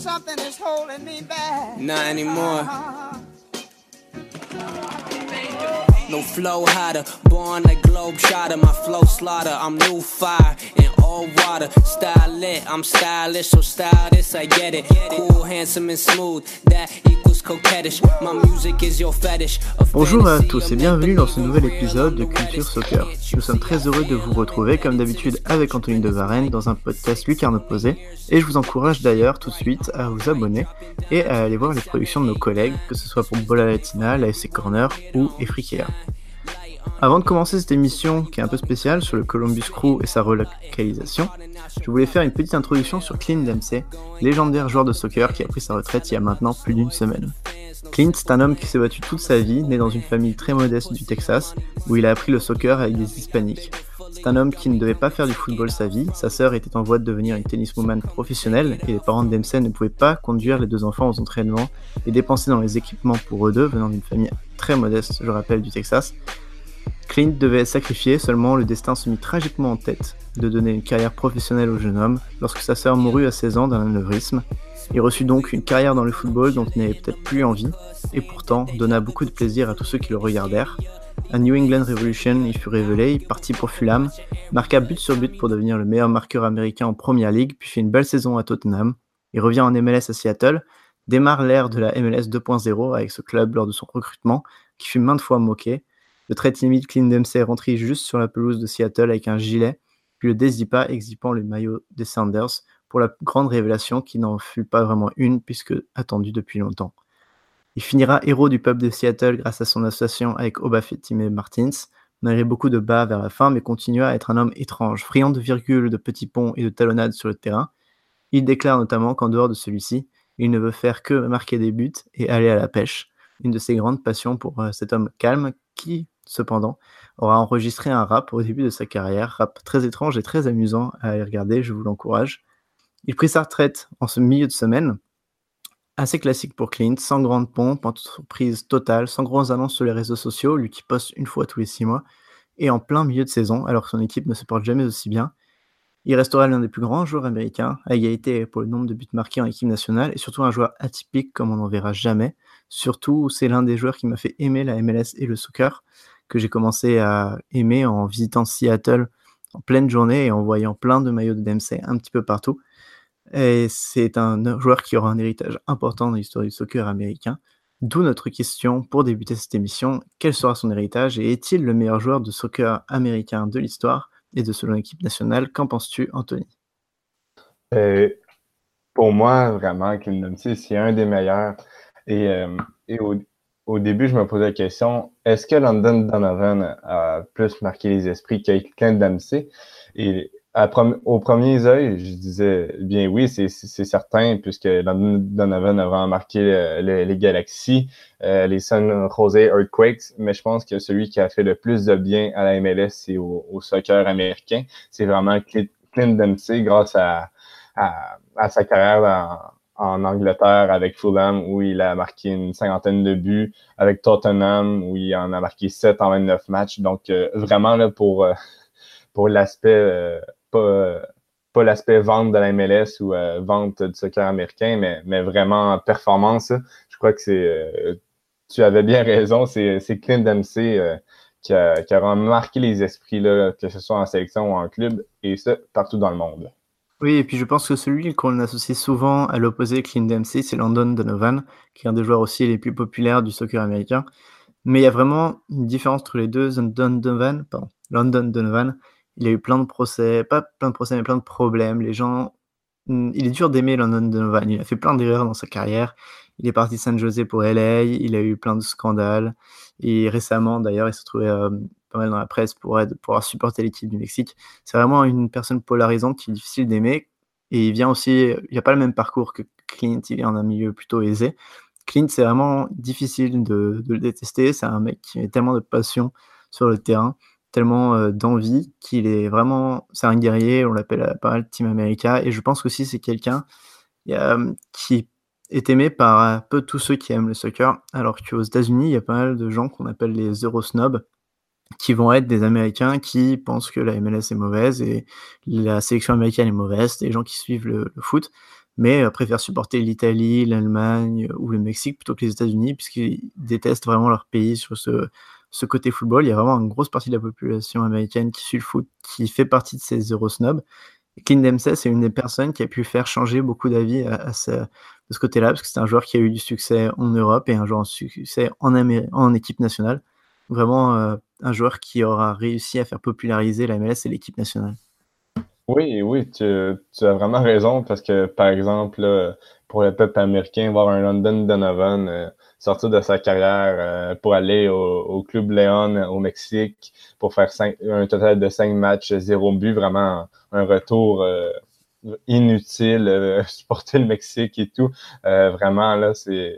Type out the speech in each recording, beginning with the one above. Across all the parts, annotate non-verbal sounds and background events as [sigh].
something is holding me back. Not anymore. No flow hotter, born like globe shotter. My flow slaughter, I'm new fire in all water. Style lit, I'm stylish, so style this, I get it. Cool, handsome, and smooth, that Bonjour à tous et bienvenue dans ce nouvel épisode de Culture. Soccer. Nous sommes très heureux de vous retrouver comme d'habitude avec Anthony de Varenne dans un podcast Lucarne Opposé et je vous encourage d'ailleurs tout de suite à vous abonner et à aller voir les productions de nos collègues, que ce soit pour Bola Latina, la FC Corner ou Efrikea. Avant de commencer cette émission qui est un peu spéciale sur le Columbus Crew et sa relocalisation, je voulais faire une petite introduction sur Clint Dempsey, légendaire joueur de soccer qui a pris sa retraite il y a maintenant plus d'une semaine. Clint, c'est un homme qui s'est battu toute sa vie, né dans une famille très modeste du Texas, où il a appris le soccer avec des hispaniques. C'est un homme qui ne devait pas faire du football sa vie, sa sœur était en voie de devenir une tenniswoman professionnelle, et les parents de Dempsey ne pouvaient pas conduire les deux enfants aux entraînements et dépenser dans les équipements pour eux deux, venant d'une famille très modeste, je rappelle, du Texas. Clint devait être sacrifié, seulement le destin se mit tragiquement en tête de donner une carrière professionnelle au jeune homme lorsque sa sœur mourut à 16 ans d'un anévrisme. Il reçut donc une carrière dans le football dont il n'avait peut-être plus envie, et pourtant donna beaucoup de plaisir à tous ceux qui le regardèrent. À New England Revolution, il fut révélé, il partit pour Fulham, marqua but sur but pour devenir le meilleur marqueur américain en Première Ligue, puis fait une belle saison à Tottenham. Il revient en MLS à Seattle, démarre l'ère de la MLS 2.0 avec ce club lors de son recrutement, qui fut maintes fois moqué. Le très timide Clint Dempsey rentrait juste sur la pelouse de Seattle avec un gilet, puis le dézipa exhibant le maillot des Sanders pour la grande révélation qui n'en fut pas vraiment une puisque attendue depuis longtemps. Il finira héros du peuple de Seattle grâce à son association avec Obafemi Martins, malgré beaucoup de bas vers la fin, mais continua à être un homme étrange, friand de virgules, de petits ponts et de talonnades sur le terrain. Il déclare notamment qu'en dehors de celui-ci, il ne veut faire que marquer des buts et aller à la pêche, une de ses grandes passions pour euh, cet homme calme qui, cependant, aura enregistré un rap au début de sa carrière, rap très étrange et très amusant à aller regarder, je vous l'encourage. Il prit sa retraite en ce milieu de semaine, assez classique pour Clint, sans grande pompe, entreprise totale, sans grandes annonces sur les réseaux sociaux, lui qui poste une fois tous les six mois, et en plein milieu de saison, alors que son équipe ne se porte jamais aussi bien. Il restera l'un des plus grands joueurs américains, à égalité pour le nombre de buts marqués en équipe nationale, et surtout un joueur atypique comme on n'en verra jamais. Surtout, c'est l'un des joueurs qui m'a fait aimer la MLS et le soccer, que j'ai commencé à aimer en visitant Seattle en pleine journée et en voyant plein de maillots de Dempsey un petit peu partout. Et c'est un joueur qui aura un héritage important dans l'histoire du soccer américain. D'où notre question pour débuter cette émission quel sera son héritage et est-il le meilleur joueur de soccer américain de l'histoire et de selon l'équipe nationale? Qu'en penses-tu, Anthony? Euh, pour moi, vraiment, Clint Dempsey, c'est un des meilleurs. Et, euh, et au, au début, je me posais la question est-ce que London Donovan a plus marqué les esprits que Clint Dempsey Et au premier œil, je disais bien oui, c'est certain, puisque London Donovan a vraiment marqué le- les Galaxies, euh, les San Jose Earthquakes, mais je pense que celui qui a fait le plus de bien à la MLS et au, soccer américain, c'est vraiment Clint Dempsey grâce à sa carrière en, en Angleterre avec Fulham où il a marqué une cinquantaine de buts, avec Tottenham où il en a marqué 7 en 29 matchs. Donc euh, vraiment là pour, euh, [laughs] pour l'aspect euh, pas, euh, pas l'aspect vente de la MLS ou euh, vente du soccer américain, mais, mais vraiment performance. Je crois que c'est euh, tu avais bien raison, c'est c'est Clint Dempsey qui, a, qui a marqué les esprits, là, que ce soit en sélection ou en club, et ça partout dans le monde. Oui, et puis je pense que celui qu'on associe souvent à l'opposé Clint Dempsey, c'est London Donovan, qui est un des joueurs aussi les plus populaires du soccer américain. Mais il y a vraiment une différence entre les deux. London Donovan, pardon, London Donovan, il a eu plein de procès, pas plein de procès, mais plein de problèmes. Les gens, Hmm, il est dur d'aimer London Donovan. Il a fait plein d'erreurs dans sa carrière. Il est parti de San Jose pour LA. Il a eu plein de scandales. Et récemment, d'ailleurs, il s'est retrouvé euh, pas mal dans la presse pour être, pouvoir supporter l'équipe du Mexique. C'est vraiment une personne polarisante qui est difficile d'aimer. Et il vient aussi, il n'a pas le même parcours que Clint. Il vient d'un milieu plutôt aisé. Clint, c'est vraiment difficile de, le détester. C'est un mec qui a tellement de passion sur le terrain tellement euh, d'envie qu'il est vraiment, c'est un guerrier, on l'appelle euh, pas mal Team America, et je pense aussi c'est quelqu'un euh, qui est aimé par un peu tous ceux qui aiment le soccer, alors qu'aux États-Unis, il y a pas mal de gens qu'on appelle les Eurosnobs, qui vont être des Américains qui pensent que la MLS est mauvaise et la sélection américaine est mauvaise, des gens qui suivent le, foot. mais préfèrent supporter l'Italie, l'Allemagne ou le Mexique plutôt que les États-Unis, puisqu'ils détestent vraiment leur pays sur ce, ce côté football. Il y a vraiment une grosse partie de la population américaine qui suit le foot, qui fait partie de ces Eurosnobs. Clint Dempsey, c'est une des personnes qui a pu faire changer beaucoup d'avis à, ce, de ce côté-là, parce que c'est un joueur qui a eu du succès en Europe et un joueur en succès en, en équipe nationale. Vraiment euh, un joueur qui aura réussi à faire populariser la MLS et l'équipe nationale. Oui, oui, tu, as vraiment raison, parce que, par exemple, pour le peuple américain, voir un London Donovan euh, sortir de sa carrière euh, pour aller au, Club Léon au Mexique pour faire un total de cinq matchs, zéro but, vraiment un retour euh, inutile, [laughs] supporter le Mexique et tout. vraiment, là, c'est.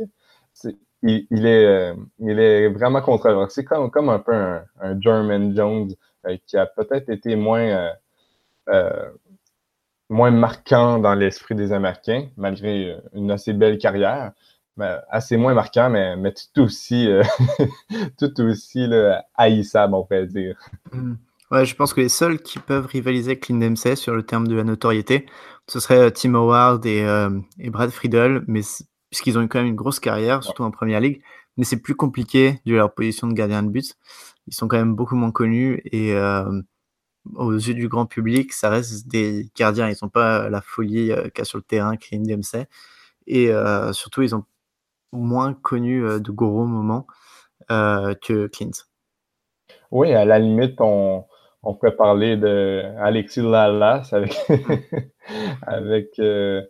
Il, est, il est vraiment controversé, comme, comme un peu un, German Jones qui a peut-être été moins, moins marquant dans l'esprit des Américains, malgré une assez belle carrière. Assez moins marquant, mais, mais tout aussi, euh, [laughs] tout aussi haïssable, on pourrait dire. Hmm. Ouais, je pense que les seuls qui peuvent rivaliser avec Clint Dempsey sur le terme de la notoriété, ce serait euh, Tim Howard et, euh, et Brad Friedel, mais puisqu'ils ont eu quand même une grosse carrière, surtout en première ligue, mais c'est plus compliqué de leur position de gardien de but. Ils sont quand même beaucoup moins connus et aux yeux du grand public, ça reste des gardiens. Ils n'ont pas la folie qu'a sur le terrain Clint Dempsey. Et surtout, ils ont moins connu euh, de gros moments euh, que Clint. Oui, à la limite, on, on peut parler de Alexis Lalas avec, [laughs] avec euh,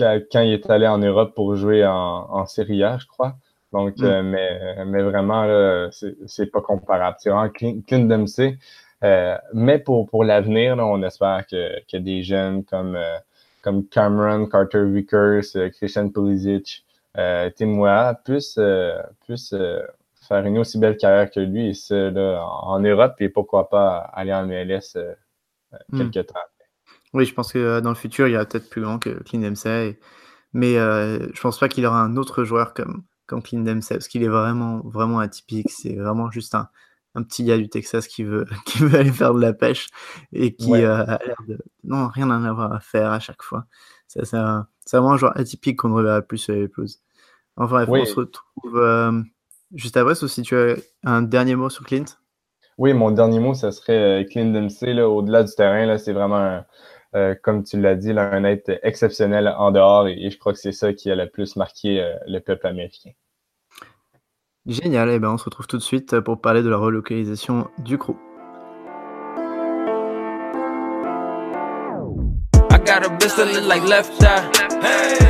quand, il est allé en Europe pour jouer en, en Serie A, je crois. Donc, mm. mais, mais vraiment, c'est pas comparable. C'est vraiment Clint, Dempsey. mais pour, pour l'avenir, on espère que, que des jeunes comme, comme Cameron Carter Vickers, Christian Pulisic, euh, Tim puisse, euh, euh, faire une aussi belle carrière que lui, et ça, en Europe, et pourquoi pas aller en MLS hmm. quelques temps. Oui, je pense que dans le futur, il y a peut-être plus grand que Clint Dempsey. Mais je pense pas qu'il aura un autre joueur comme, comme Clint Dempsey, parce qu'il est vraiment, vraiment atypique. C'est vraiment juste un, un, petit gars du Texas qui veut, [laughs] qui veut aller faire de la pêche et qui a l'air de. Non, rien à avoir à faire à chaque fois. C'est vraiment un joueur atypique qu'on ne reverra plus sur les pelouses. Enfin, on se retrouve euh, juste après, sauf si tu as un dernier mot sur Clint? Oui, mon dernier mot, ce serait euh, Clint Dempsey. Au-delà du terrain, c'est vraiment, euh, comme tu l'as dit, un être exceptionnel en dehors et, je crois que c'est ça qui a le plus marqué le peuple américain. Génial, et eh ben on se retrouve tout de suite pour parler de la relocalisation du crew. got a bitch that look like left eye.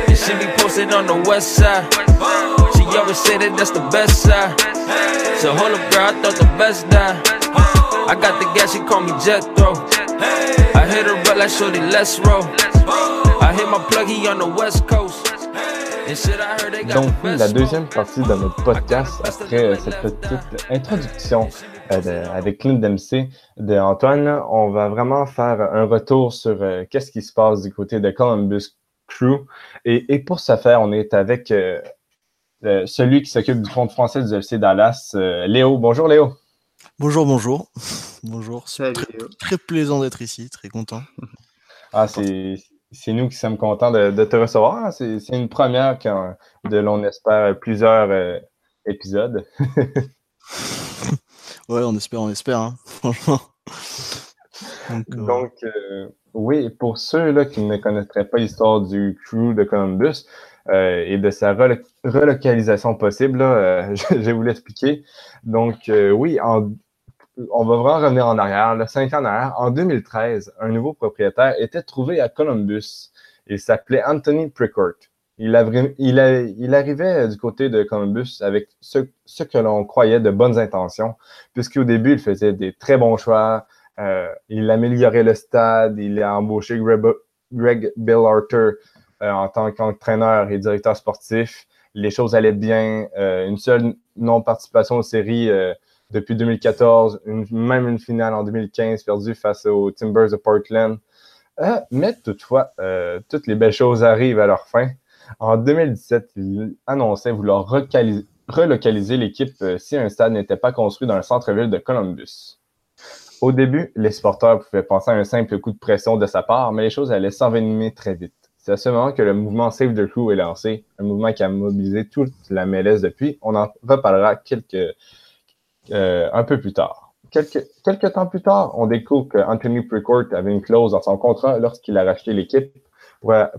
And she be posted on the west side. She always say that that's the best side. So hold up, girl, I thought the best die. I got the gas, she call me Jethro. I hit her up like Shorty, let's roll. I hit my plug, he on the west coast. Donc oui, la deuxième partie de notre podcast, après cette petite introduction euh, avec Clint Dempsey de Antoine, on va vraiment faire un retour sur euh, qu'est-ce qui se passe du côté de Columbus Crew. Et, pour ce faire, on est avec euh, celui qui s'occupe du compte français du FC Dallas, Léo. Bonjour Léo. Bonjour, bonjour. [laughs] Bonjour. Très, très plaisant d'être ici, très content. Ah, c'est c'est nous qui sommes contents de, te recevoir. C'est une première quand, de, l'on espère, plusieurs euh, épisodes. [laughs] ouais, on espère, on espère, hein, [laughs] franchement. Donc, euh, euh, oui, pour ceux-là qui ne connaîtraient pas l'histoire du crew de Columbus et de sa relocalisation possible, je, vais vous l'expliquer. Donc, oui, en on va vraiment revenir en arrière, là, cinq ans en. En 2013, un nouveau propriétaire était trouvé à Columbus. Il s'appelait Anthony Prickort. Il, arrivait du côté de Columbus avec ce, que l'on croyait de bonnes intentions, puisqu'au début, il faisait des très bons choix. Euh, il améliorait le stade. Il a embauché Greg, Bill Arthur euh, en tant qu'entraîneur et directeur sportif. Les choses allaient bien. Euh, une seule non-participation aux séries depuis 2014, même une finale en 2015 perdue face aux Timbers de Portland. Euh, mais toutefois, euh, toutes les belles choses arrivent à leur fin. En 2017, il annonçait vouloir relocaliser l'équipe euh, si un stade n'était pas construit dans le centre-ville de Columbus. Au début, les supporters pouvaient penser à un simple coup de pression de sa part, mais les choses allaient s'envenimer très vite. C'est à ce moment que le mouvement Save the Crew est lancé, un mouvement qui a mobilisé toute la MLS depuis. On en reparlera quelques, euh, un peu plus tard. Quelques, quelques temps plus tard, on découvre qu'Anthony Precourt avait une clause dans son contrat lorsqu'il a racheté l'équipe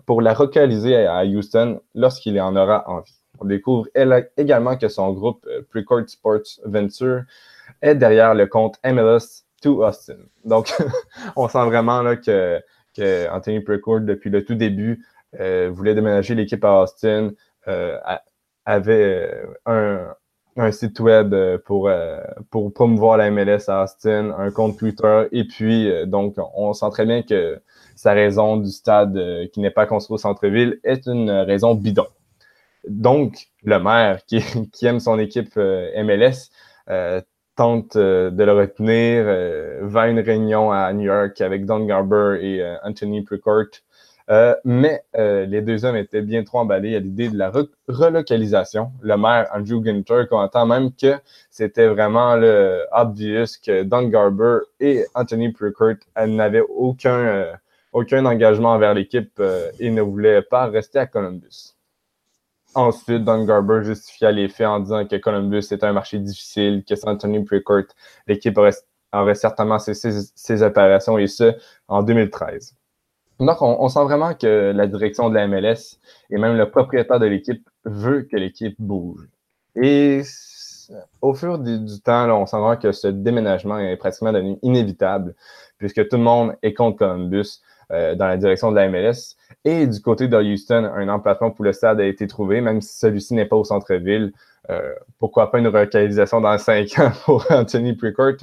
pour, la localiser à Houston lorsqu'il en aura envie. On découvre également que son groupe euh, Precourt Sports Venture est derrière le compte MLS to Austin. Donc, [laughs] on sent vraiment là, que, que Anthony Precourt, depuis le tout début, euh, voulait déménager l'équipe à Austin, avait un, un, site web pour, pour promouvoir la MLS à Austin, un compte Twitter, et puis, donc, on sent très bien que sa raison du stade qui n'est pas construit au centre-ville est une raison bidon. Donc, le maire qui, [laughs] aime son équipe MLS tente euh, de le retenir, euh, va à une réunion à New York avec Don Garber et euh, Anthony Precourt. Mais les deux hommes étaient bien trop emballés à l'idée de la relocalisation. Le maire Andrew Ginter commentant même que c'était vraiment le obvious que Don Garber et Anthony Precourt n'avaient aucun, engagement envers l'équipe et ne voulaient pas rester à Columbus. Ensuite, Don Garber justifia les faits en disant que Columbus était un marché difficile, que sans Anthony Precourt, l'équipe aurait, certainement cessé ses opérations, et ce, en 2013. Donc, on, sent vraiment que la direction de la MLS et même le propriétaire de l'équipe veut que l'équipe bouge. Et au fur du, temps, on sent vraiment que ce déménagement est pratiquement devenu inévitable, puisque tout le monde est contre Columbus. Euh, dans la direction de la MLS. Et du côté de Houston, un emplacement pour le stade a été trouvé, même si celui-ci n'est pas au centre-ville. Euh, pourquoi pas une relocalisation dans cinq ans [laughs] pour Anthony Precourt?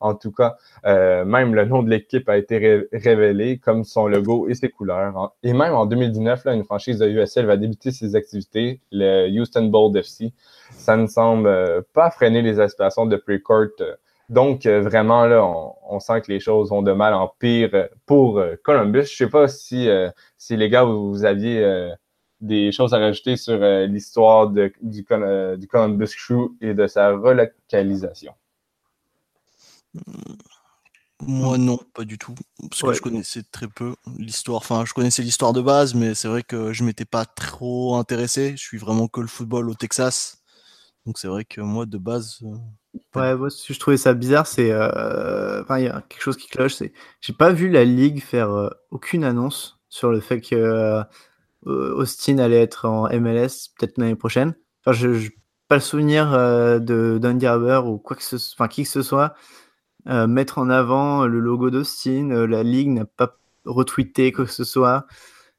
En tout cas, euh, même le nom de l'équipe a été révélé, comme son logo et ses couleurs. Et même en 2019, là, une franchise de USL va débuter ses activités, le Houston Bold FC. Ça ne semble pas freiner les aspirations de Precourt donc, euh, vraiment, là, on, sent que les choses vont de mal en pire euh, pour euh, Columbus. Je ne sais pas si, si les gars, vous, aviez des choses à rajouter sur l'histoire du, du, Columbus Crew et de sa relocalisation. Moi, non, pas du tout. Parce que je connaissais très peu l'histoire. Enfin, je connaissais l'histoire de base, mais c'est vrai que je m'étais pas trop intéressé. Je suis vraiment que le football au Texas. Donc, c'est vrai que moi, de base, Ouais, moi, ce que je trouvais ça bizarre, c'est. Euh, enfin, il y a quelque chose qui cloche, c'est. J'ai pas vu la Ligue faire euh, aucune annonce sur le fait que euh, Austin allait être en MLS peut-être l'année prochaine. Enfin, je n'ai pas le souvenir de Don Garber ou quoi que ce enfin, qui que ce soit mettre en avant le logo d'Austin. la Ligue n'a pas retweeté quoi que ce soit.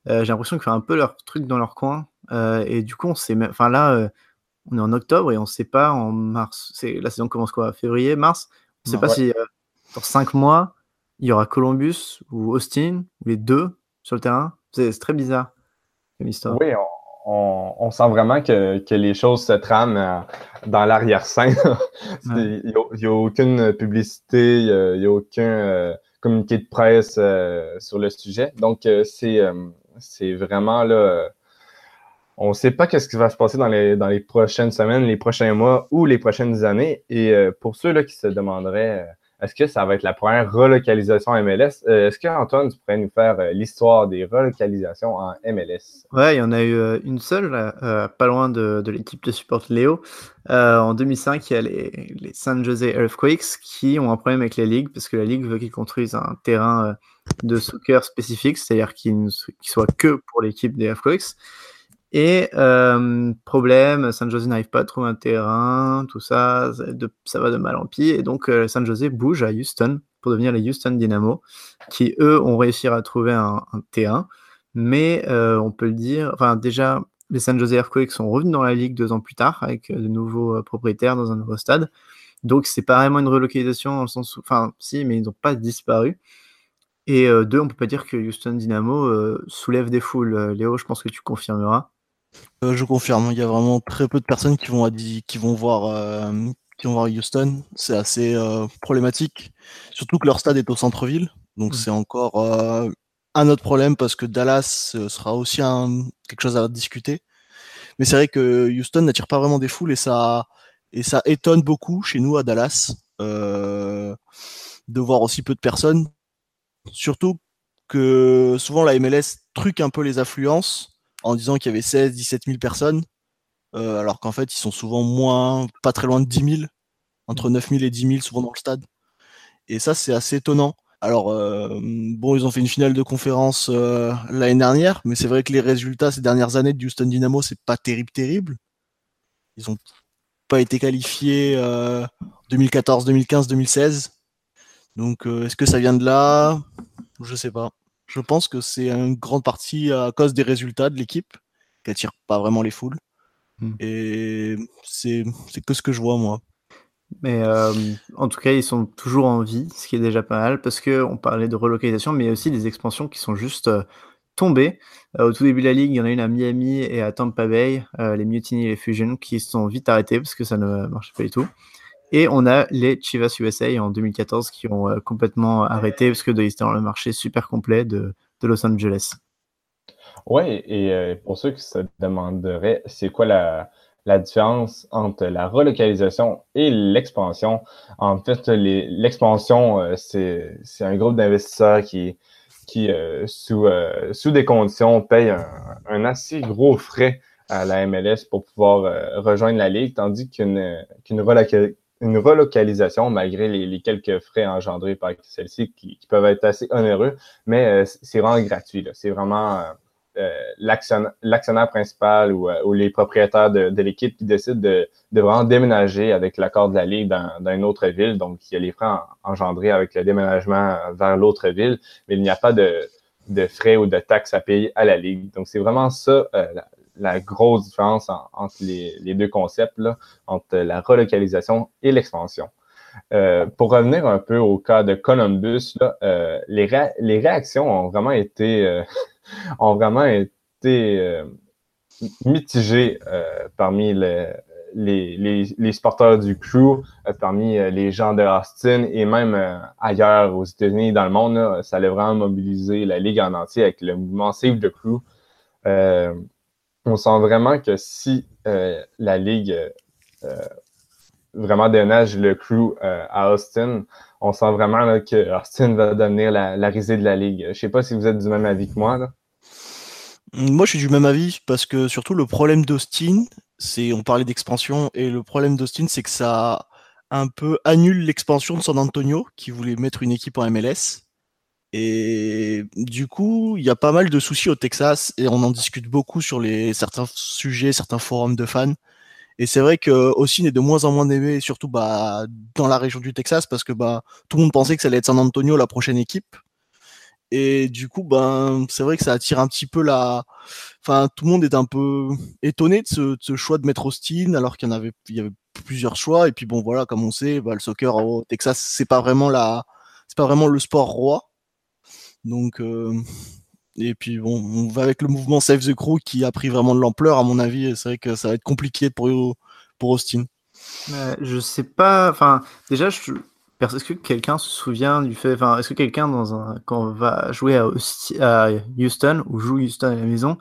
J'ai l'impression qu'ils font un peu leur truc dans leur coin. et du coup, on sait. Enfin, là on est en octobre et on ne sait pas en mars. C'est la saison commence quoi Février, mars? On ne sait pas si euh, dans cinq mois il y aura Columbus ou Austin ou les deux sur le terrain. C'est très bizarre comme histoire. Oui, on, sent vraiment que, les choses se trament euh, dans l'arrière-scène. [laughs] il n'y a, aucune publicité, il n'y a, aucun euh, communiqué de presse sur le sujet. Donc, c'est vraiment là on ne sait pas qu'est-ce qui va se passer dans les, dans les prochaines semaines, les prochains mois ou les prochaines années. Et euh, pour ceux là, qui se demanderaient, euh, est-ce que ça va être la première relocalisation MLS? Euh, est-ce qu'Antoine, tu pourrais nous faire l'histoire des relocalisations en MLS? Ouais, il y en a eu une seule, pas loin de, l'équipe de support Léo. en 2005, il y a les, San Jose Earthquakes qui ont un problème avec la Ligue parce que la Ligue veut qu'ils construisent un terrain de soccer spécifique, c'est-à-dire qu'il soit que pour l'équipe des Earthquakes. Et euh, problème, San Jose n'arrive pas à trouver un terrain, tout ça, ça va de mal en pis. Et donc euh, San Jose bouge à Houston pour devenir les Houston Dynamo, qui eux ont réussi à trouver un, terrain. Mais euh, on peut le dire, enfin déjà, les San Jose Earthquakes sont revenus dans la ligue deux ans plus tard avec de nouveaux propriétaires dans un nouveau stade. Donc c'est pas vraiment une relocalisation dans le sens où, enfin si, mais ils n'ont pas disparu. Et deux, on peut pas dire que Houston Dynamo soulève des foules. Léo, je pense que tu confirmeras. Euh, je confirme, il y a vraiment très peu de personnes qui vont, qui vont, voir, euh, qui vont voir Houston. C'est assez euh, problématique, surtout que leur stade est au centre-ville. Donc mmh. c'est encore un autre problème parce que Dallas sera aussi un, quelque chose à discuter. Mais c'est vrai que Houston n'attire pas vraiment des foules et ça, et ça étonne beaucoup chez nous à Dallas de voir aussi peu de personnes. Surtout que souvent la MLS truque un peu les affluences en disant qu'il y avait 16, 17 000 personnes, euh, alors qu'en fait, ils sont souvent moins, pas très loin de 10 000, entre 9 000 et 10 000 souvent dans le stade. Et ça, c'est assez étonnant. Alors, euh, bon, ils ont fait une finale de conférence euh, l'année dernière, mais c'est vrai que les résultats ces dernières années de Houston Dynamo, c'est pas terrible, terrible. Ils ont pas été qualifiés 2014, 2015, 2016. Donc, est-ce que ça vient de là? Je sais pas. Je pense que c'est une grande partie à cause des résultats de l'équipe, qui attire pas vraiment les foules. Hmm. Et c'est que ce que je vois, moi. Mais euh, en tout cas, ils sont toujours en vie, ce qui est déjà pas mal, parce qu'on parlait de relocalisation, mais il y a aussi des expansions qui sont juste euh, tombées. Euh, au tout début de la ligue, il y en a une à Miami et à Tampa Bay, les Mutiny et les Fusion, qui sont vite arrêtés parce que ça ne marchait pas du tout. Et on a les Chivas USA en 2014 qui ont complètement arrêté parce que ils étaient dans le marché super complet de, de Los Angeles. Oui, et pour ceux qui se demanderaient, c'est quoi la, la différence entre la relocalisation et l'expansion? En fait, l'expansion, euh, c'est un groupe d'investisseurs qui, qui euh, sous, euh, sous des conditions, paye un, assez gros frais à la MLS pour pouvoir rejoindre la Ligue, tandis qu'une qu'une une relocalisation, malgré les, quelques frais engendrés par celle-ci, qui, peuvent être assez onéreux, mais c'est vraiment gratuit. C'est vraiment euh, l'actionnaire principal ou, euh, ou, les propriétaires de, l'équipe qui décident de, vraiment déménager avec l'accord de la Ligue dans, une autre ville. Donc, il y a les frais engendrés avec le déménagement vers l'autre ville, mais il n'y a pas de, frais ou de taxes à payer à la Ligue. Donc, c'est vraiment ça euh, la, grosse différence entre les, deux concepts, là, entre la relocalisation et l'expansion. Euh, pour revenir un peu au cas de Columbus, là, euh, les, les réactions ont vraiment été [laughs] ont vraiment été euh, mitigés euh, parmi les, les, les, sporteurs du crew, euh, parmi les gens de Austin et même ailleurs aux États-Unis, dans le monde. ça allait vraiment mobiliser la Ligue en entier avec le mouvement Save the Crew. On sent vraiment que si la Ligue vraiment dénage le crew à Austin, on sent vraiment que [laughs] Austin va devenir la, la, risée de la ligue. Je sais pas si vous êtes du même avis que moi. Moi, je suis du même avis parce que surtout le problème d'Austin, c'est on parlait d'expansion et le problème d'Austin, c'est que ça un peu annule l'expansion de San Antonio qui voulait mettre une équipe en MLS. Et du coup, il y a pas mal de soucis au Texas et on en discute beaucoup sur les certains sujets, certains forums de fans. Et c'est vrai que Austin est de moins en moins aimé, surtout bah, dans la région du Texas, parce que bah, tout le monde pensait que ça allait être San Antonio la prochaine équipe. Et du coup, ben, c'est vrai que ça attire un petit peu la. Enfin, tout le monde est un peu étonné de ce, ce choix de mettre Austin, alors qu'il y en avait, il y avait plusieurs choix. Et puis bon, voilà, comme on sait, bah, le soccer au Texas, c'est pas vraiment la, c'est pas vraiment le sport roi. Donc, euh... et puis bon, on va avec le mouvement Save the Crew qui a pris vraiment de l'ampleur, à mon avis. C'est vrai que ça va être compliqué pour pour Austin. je sais pas. Enfin, déjà, je est-ce que quelqu'un se souvient du fait, enfin, est-ce que quelqu'un dans un, quand on va jouer à, Houston ou joue Houston à la maison,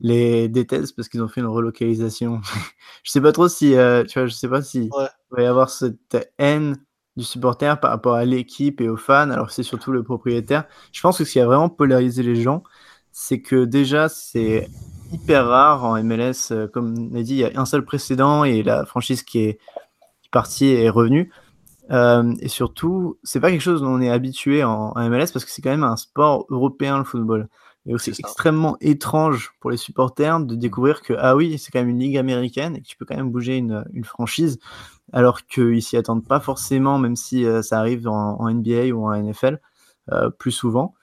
les déteste parce qu'ils ont fait une relocalisation? [laughs] Je sais pas trop si, euh, tu vois, je sais pas si il va y avoir cette haine du supporter par rapport à l'équipe et aux fans, alors c'est surtout le propriétaire. Je pense que ce qui a vraiment polarisé les gens, c'est que déjà c'est hyper rare en MLS, euh, comme on a dit, il y a un seul précédent et la franchise qui est partie est revenue. Euh, et surtout, c'est pas quelque chose dont on est habitué en, MLS parce que c'est quand même un sport européen le football. Et aussi extrêmement étrange pour les supporters de découvrir que ah oui, c'est quand même une ligue américaine et que tu peux quand même bouger une, une franchise alors qu'ils s'y attendent pas forcément, même si euh, ça arrive en, NBA ou en NFL euh, plus souvent.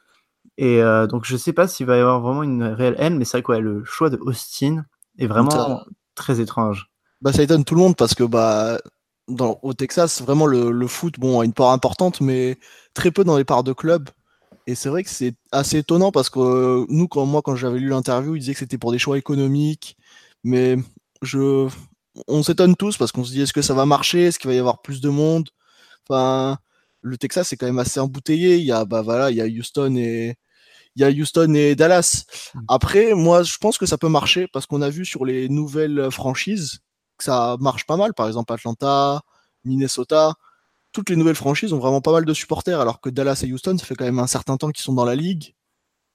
Et donc je sais pas s'il va y avoir vraiment une réelle haine, mais c'est vrai que le choix de Austin est vraiment très étrange. Bah ça étonne tout le monde parce que bah au Texas, vraiment le, foot bon, a une part importante, mais très peu dans les parts de club. Et c'est vrai que c'est assez étonnant parce que euh, nous, quand, moi, quand j'avais lu l'interview, il disait que c'était pour des choix économiques. Mais je, on s'étonne tous parce qu'on se dit est-ce que ça va marcher? Est-ce qu'il va y avoir plus de monde? Enfin, le Texas c'est quand même assez embouteillé. Il y a, bah voilà, il y a Houston et il y a Houston et Dallas. Mm. Après, moi, je pense que ça peut marcher parce qu'on a vu sur les nouvelles franchises ça marche pas mal. Par exemple, Atlanta, Minnesota, toutes les nouvelles franchises ont vraiment pas mal de supporters, alors que Dallas et Houston, ça fait quand même un certain temps qu'ils sont dans la ligue.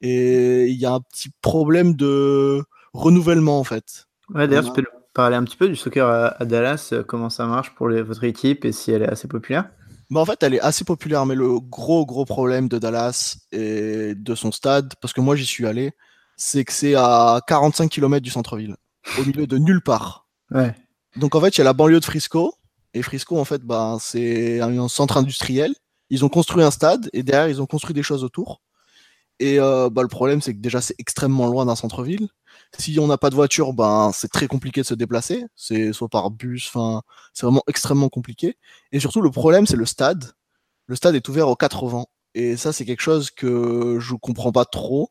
Et il y a un petit problème de renouvellement en fait. Ouais, d'ailleurs, a- nous parler un petit peu du soccer à, à Dallas, euh, comment ça marche pour les- votre équipe et si elle est assez populaire? Bah, en fait, elle est assez populaire, mais le gros gros problème de Dallas et de son stade, parce que moi j'y suis allé, c'est que c'est à 45 km du centre-ville, au milieu de nulle part. Ouais. Donc en fait, il y a la banlieue de Frisco, et Frisco, en fait, bah, c'est un centre industriel. Ils ont construit un stade, et derrière, ils ont construit des choses autour. Et euh, bah, le problème, c'est que déjà, c'est extrêmement loin d'un centre-ville. Si on n'a pas de voiture, ben, c'est très compliqué de se déplacer. C'est soit par bus, enfin, c'est vraiment extrêmement compliqué. Et surtout, le problème, c'est le stade. Le stade est ouvert aux quatre vents. Et ça, c'est quelque chose que je comprends pas trop.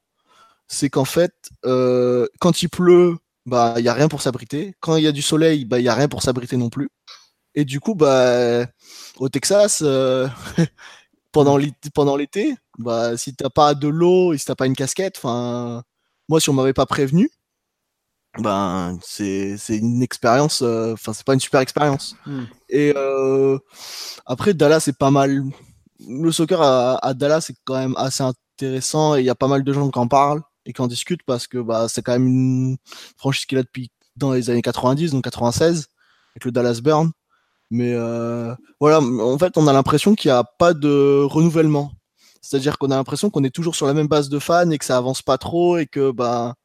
C'est qu'en fait, euh, quand il pleut, bah, il y a rien pour s'abriter. Quand il y a du soleil, bah, il y a rien pour s'abriter non plus. Et du coup, bah, au Texas, euh, [laughs] pendant l'été, bah, si t'as pas de l'eau et si t'as pas une casquette, moi, si on m'avait pas prévenu, ben, c'est, c'est une expérience, euh, enfin, c'est pas une super expérience. Hmm. Et euh, après, Dallas, c'est pas mal. Le soccer à, à Dallas, c'est quand même assez intéressant et il y a pas mal de gens qui en parlent et qui en discutent parce que bah, c'est quand même une franchise qu'il a depuis dans les années 90, donc 96, avec le Dallas Burn. Mais euh, voilà, en fait, on a l'impression qu'il n'y a pas de renouvellement. C'est-à-dire qu'on a l'impression qu'on est toujours sur la même base de fans et que ça avance pas trop et que bah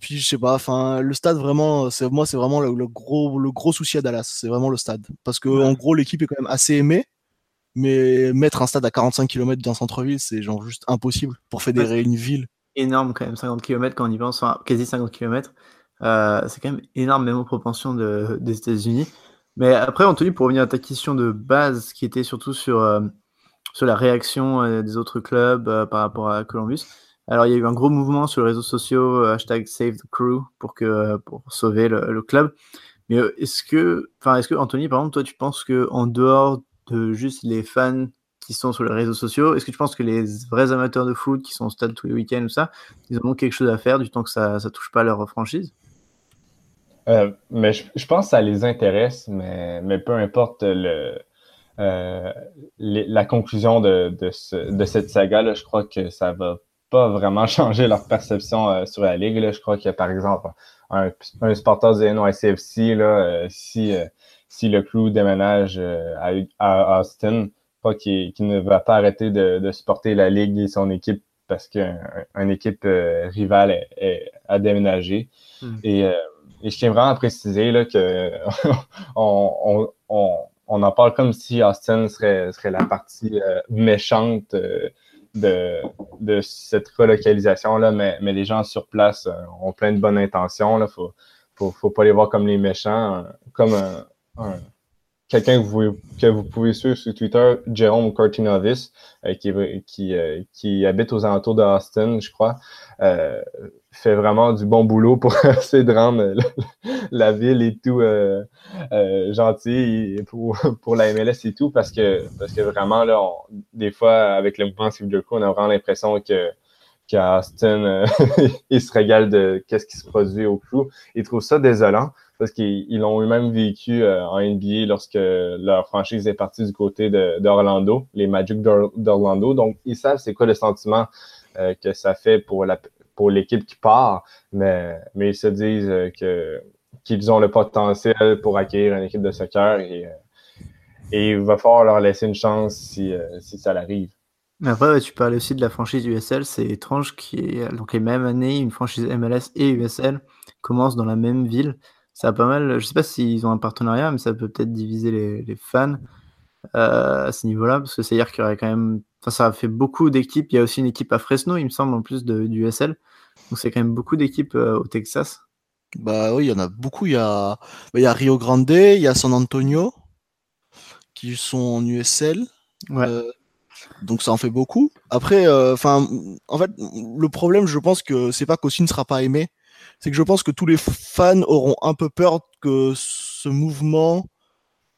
puis je sais pas, enfin le stade vraiment, c'est moi c'est vraiment le, le gros le gros souci à Dallas, c'est vraiment le stade parce que Ouais. en gros l'équipe est quand même assez aimée, mais mettre un stade à 45 km d'un centre-ville, c'est genre juste impossible pour fédérer une ville. Énorme quand même, 50 km quand on y pense, enfin quasi 50 km. Euh, c'est quand même énorme, même proportion de, des États-Unis. Mais après, Anthony, pour revenir à ta question de base, qui était surtout sur, euh, sur la réaction euh, des autres clubs par rapport à Columbus. Alors, il y a eu un gros mouvement sur les réseaux sociaux, euh, hashtag Save the Crew, pour, que, euh, pour sauver le, club. Mais euh, est-ce que, enfin, est-ce que, Anthony, par exemple, toi, tu penses que en dehors de juste les fans qui sont sur les réseaux sociaux, est-ce que tu penses que les vrais amateurs de foot qui sont au stade tous les week-ends ou ça, ils ont quelque chose à faire du temps que ça ne touche pas leur franchise? Mais je, pense que ça les intéresse, mais, mais peu importe le, la conclusion de, de, ce- de cette saga, je crois que ça va pas vraiment [laughs] changer leur perception euh, sur la Ligue. là. Je crois que, par exemple, un, un supporter du NYCFC, là, euh, si, euh, si le clou déménage à, à Austin, crois qu'il ne va pas arrêter de, de supporter la Ligue et son équipe parce qu'une équipe euh, rivale est- est- a déménagé. Mm. Et, et je tiens vraiment à préciser là, que [laughs] on, on, on, on en parle comme si Austin serait, serait la partie méchante de, de cette relocalisation-là, mais, mais les gens sur place euh, ont plein de bonnes intentions. Il faut, faut, faut pas les voir comme les méchants, comme un, un- quelqu'un que vous, que vous pouvez suivre sur Twitter, Jérôme Cortinovis, euh, qui, qui, euh, qui habite aux alentours d'Austin, je crois, euh, fait vraiment du bon boulot pour [laughs] essayer de rendre la, ville et tout euh, euh, gentil pour, pour la MLS et tout, parce que, parce que vraiment, là, on- des fois, avec le mouvement Civil Crew, on a vraiment l'impression que qu'à Austin, euh, [laughs] ils se régalent de qu'est-ce qui se produit au crew. Ils trouvent ça désolant parce qu'ils ils l'ont eux-mêmes vécu euh, en NBA lorsque leur franchise est partie du côté d'Orlando, les Magic d'Or- d'Orlando. Donc, ils savent c'est quoi le sentiment que ça fait pour la pour l'équipe qui part, mais, mais ils se disent euh, que qu'ils ont le potentiel pour acquérir une équipe de soccer et, euh, et il va falloir leur laisser une chance si, euh, si ça l'arrive. Après, tu parlais aussi de la franchise USL. C'est étrange qu'il y ait donc les mêmes années, une franchise MLS et USL commencent dans la même ville. Ça a pas mal. Je sais pas s'ils ont un partenariat, mais ça peut peut-être diviser les, fans à ce niveau-là, parce que c'est-à-dire qu'il y aurait quand même. Enfin, ça a fait beaucoup d'équipes. Il y a aussi une équipe à Fresno, il me semble, en plus de, du USL. Donc c'est quand même beaucoup d'équipes euh, au Texas. Bah oui, il y en a beaucoup. Il y a, bah, il y a Rio Grande, il y a San Antonio qui sont en USL. Ouais. Euh, donc ça en fait beaucoup. Après, euh, enfin, en fait, le problème, je pense que c'est pas qu'Austin ne sera pas aimé, c'est que je pense que tous les fans auront un peu peur que ce mouvement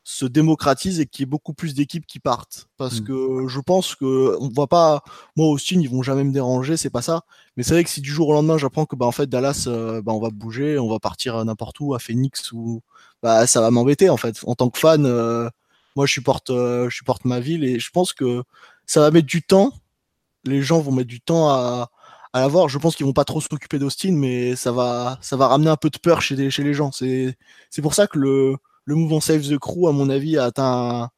se démocratise et qu'il y ait beaucoup plus d'équipes qui partent. Parce Mm. que je pense que on voit pas, moi Austin, ils vont jamais me déranger, c'est pas ça. Mais c'est vrai que si du jour au lendemain j'apprends que bah en fait Dallas, euh, bah, on va bouger, on va partir à n'importe où, à Phoenix ou bah ça va m'embêter en fait. En tant que fan, euh, moi je supporte, euh, je supporte ma ville et je pense que ça va mettre du temps les gens vont mettre du temps à, à l'avoir. Je pense qu'ils vont pas trop s'occuper d'Austin, mais ça va, ça va ramener un peu de peur chez, chez les gens. C'est pour ça que le, le mouvement Save the Crew, à mon avis, a atteint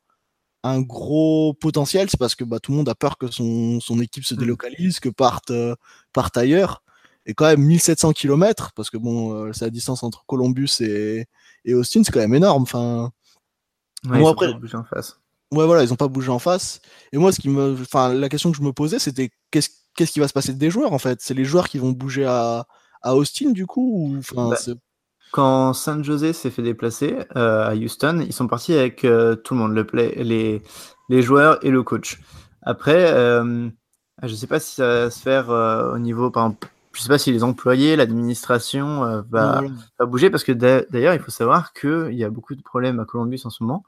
un, gros potentiel. C'est parce que bah, tout le monde a peur que son, son équipe se mm. délocalise, que parte, euh, parte ailleurs. Et quand même 1700 km, parce que bon, euh, c'est la distance entre Columbus et, et Austin, c'est quand même énorme. Enfin, ouais, moi, après, bougé en face. Ouais, voilà, ils ont pas bougé en face. Et moi, ce qui me, enfin, la question que je me posais, c'était qu'est-ce qu'est-ce qui va se passer des joueurs en fait? C'est les joueurs qui vont bouger à, à Austin du coup ou, bah, Quand San Jose s'est fait déplacer euh, à Houston, ils sont partis avec euh, tout le monde, le play, les, les joueurs et le coach. Après, euh, je ne sais pas si ça va se faire au niveau, par exemple, je sais pas si les employés, l'administration va, va, bouger parce que d'ailleurs, il faut savoir qu'il y a beaucoup de problèmes à Columbus en ce moment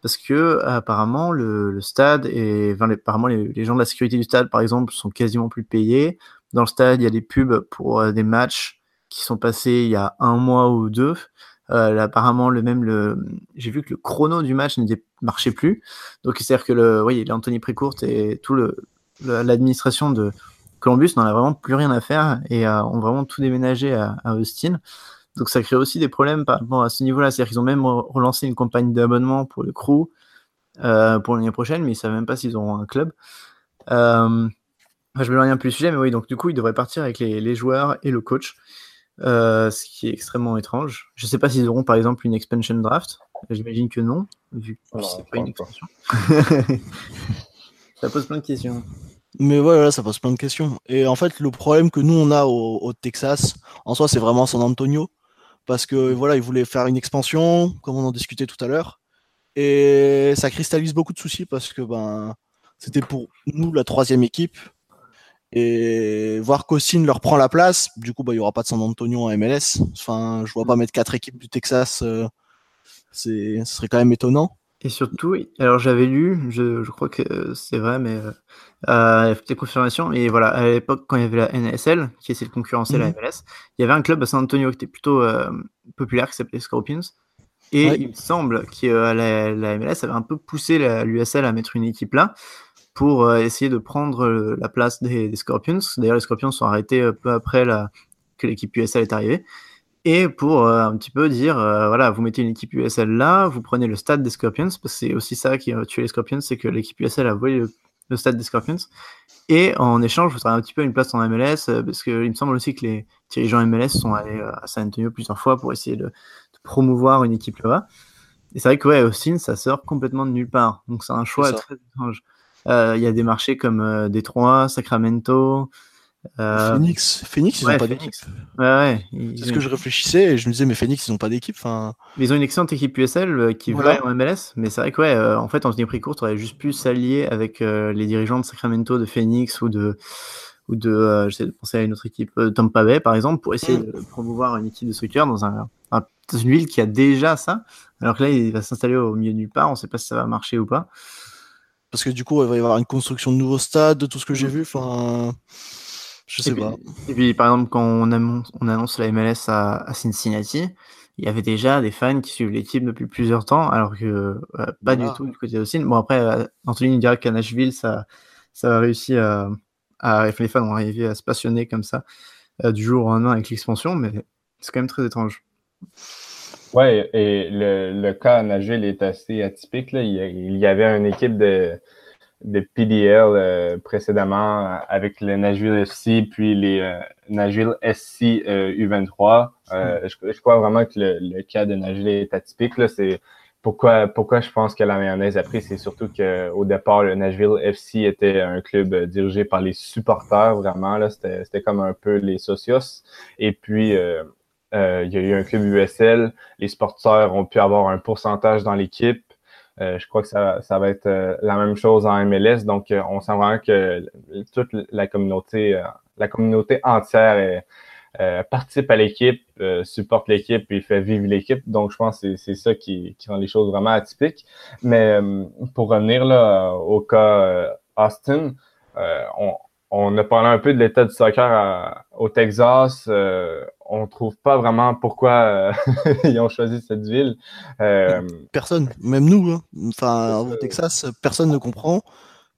parce que apparemment le, stade et apparemment les, gens de la sécurité du stade par exemple sont quasiment plus payés. Dans le stade, il y a des pubs pour des matchs qui sont passés il y a un mois ou deux. Euh, apparemment, le même, le, j'ai vu que le chrono du match ne marchait plus. Donc, c'est-à-dire que le, oui, l'Anthony Précourt et tout le, l'administration de Columbus n'en a vraiment plus rien à faire et euh, ont vraiment tout déménagé à, Austin. Donc ça crée aussi des problèmes par à ce niveau-là. C'est-à-dire qu'ils ont même relancé une campagne d'abonnement pour le crew euh, pour l'année prochaine, mais ils ne savent même pas s'ils auront un club. Euh, je me un plus le sujet, mais oui, donc du coup, ils devraient partir avec les, joueurs et le coach, euh, ce qui est extrêmement étrange. Je ne sais pas s'ils auront par exemple une expansion draft. J'imagine que non, vu que c'est pas une expansion. [laughs] ça pose plein de questions. Mais voilà, ça pose plein de questions. Et en fait, le problème que nous on a au, au Texas, en soi, c'est vraiment San Antonio parce que voilà, ils voulaient faire une expansion, comme on en discutait tout à l'heure, et ça cristallise beaucoup de soucis parce que ben c'était pour nous la troisième équipe et voir qu'Austin leur prend la place, du coup bah il y aura pas de San Antonio en MLS. Enfin, je vois pas mettre quatre équipes du Texas, euh, c'est ce serait quand même étonnant. Et surtout, alors j'avais lu, je, je, crois que c'est vrai, mais euh, euh, il y a des confirmations. Et voilà, à l'époque, quand il y avait la NSL, qui essayait de concurrencer la MLS, il y avait un club à San Antonio qui était plutôt euh, populaire, qui s'appelait Scorpions. Et il me semble que la, la, MLS avait un peu poussé l'USL à mettre une équipe là pour essayer de prendre la place des, Scorpions. D'ailleurs, les Scorpions sont arrêtés peu après la, que l'équipe USL est arrivée et pour euh, un petit peu dire, euh, voilà, vous mettez une équipe USL là, vous prenez le stade des Scorpions, parce que c'est aussi ça qui a tué les Scorpions, c'est que l'équipe USL a volé le, stade des Scorpions, et en échange, vous aurez un petit peu une place en MLS, euh, parce qu'il me semble aussi que les dirigeants MLS sont allés à San Antonio plusieurs fois pour essayer de, promouvoir une équipe là-bas. Et c'est vrai que ouais, Austin, ça sort complètement de nulle part, donc c'est un choix très étrange. Il y a des marchés comme Détroit, Sacramento, euh, Phoenix, Phoenix, ils n'ont pas d'équipe. Ouais, C'est ce que je réfléchissais et je me disais, mais Phoenix, ils n'ont pas d'équipe. Enfin... Ils ont une excellente équipe USL euh, qui va en MLS, mais c'est vrai que, ouais, euh, en fait, en prix court, on aurait juste pu s'allier avec les dirigeants de Sacramento, de Phoenix ou de. Ou de j'essaie de penser à une autre équipe, Tampa Bay par exemple, pour essayer mm. de promouvoir une équipe de soccer dans, un, une ville qui a déjà ça, alors que là il va s'installer au milieu de nulle part, on ne sait pas si ça va marcher ou pas. Parce que du coup, il va y avoir une construction de nouveaux stades, de tout ce que j'ai mm. vu. Enfin, je sais pas. et puis, par exemple, quand on annonce, on annonce la MLS à, Cincinnati, il y avait déjà des fans qui suivent l'équipe depuis plusieurs temps, alors que euh, pas du tout du côté d'Austin. Bon, après, euh, Anthony dirait qu'à Nashville, ça, ça a réussi à, à, Les fans ont arrivé à se passionner comme ça euh, du jour au lendemain avec l'expansion, mais c'est quand même très étrange. Ouais, et le, le, cas à Nashville est assez atypique. Là. il y avait une équipe de de PDL euh, précédemment avec le Nashville FC puis les euh, Nashville SC U23. Euh, je, je, crois vraiment que le, cas de Nashville est atypique. C'est pourquoi, pourquoi je pense que la mayonnaise a pris, c'est surtout qu'au départ, le Nashville FC était un club dirigé par les supporters, vraiment. Là, c'était comme un peu les socios. Et puis, il y a eu un club USL. Les supporters ont pu avoir un pourcentage dans l'équipe. Euh, je crois que ça, ça va être euh, la même chose en MLS. Donc, euh, on sent vraiment que toute la communauté, la communauté entière participe à l'équipe, supporte l'équipe et fait vivre l'équipe. Donc, je pense que c'est ça qui, qui, rend les choses vraiment atypiques. Mais pour revenir là, au cas Austin, on, on a parlé un peu de l'état du soccer au Texas. Euh, on trouve pas vraiment pourquoi euh, [laughs] ils ont choisi cette ville. Euh, personne, même nous, hein. enfin au Texas, personne ne comprend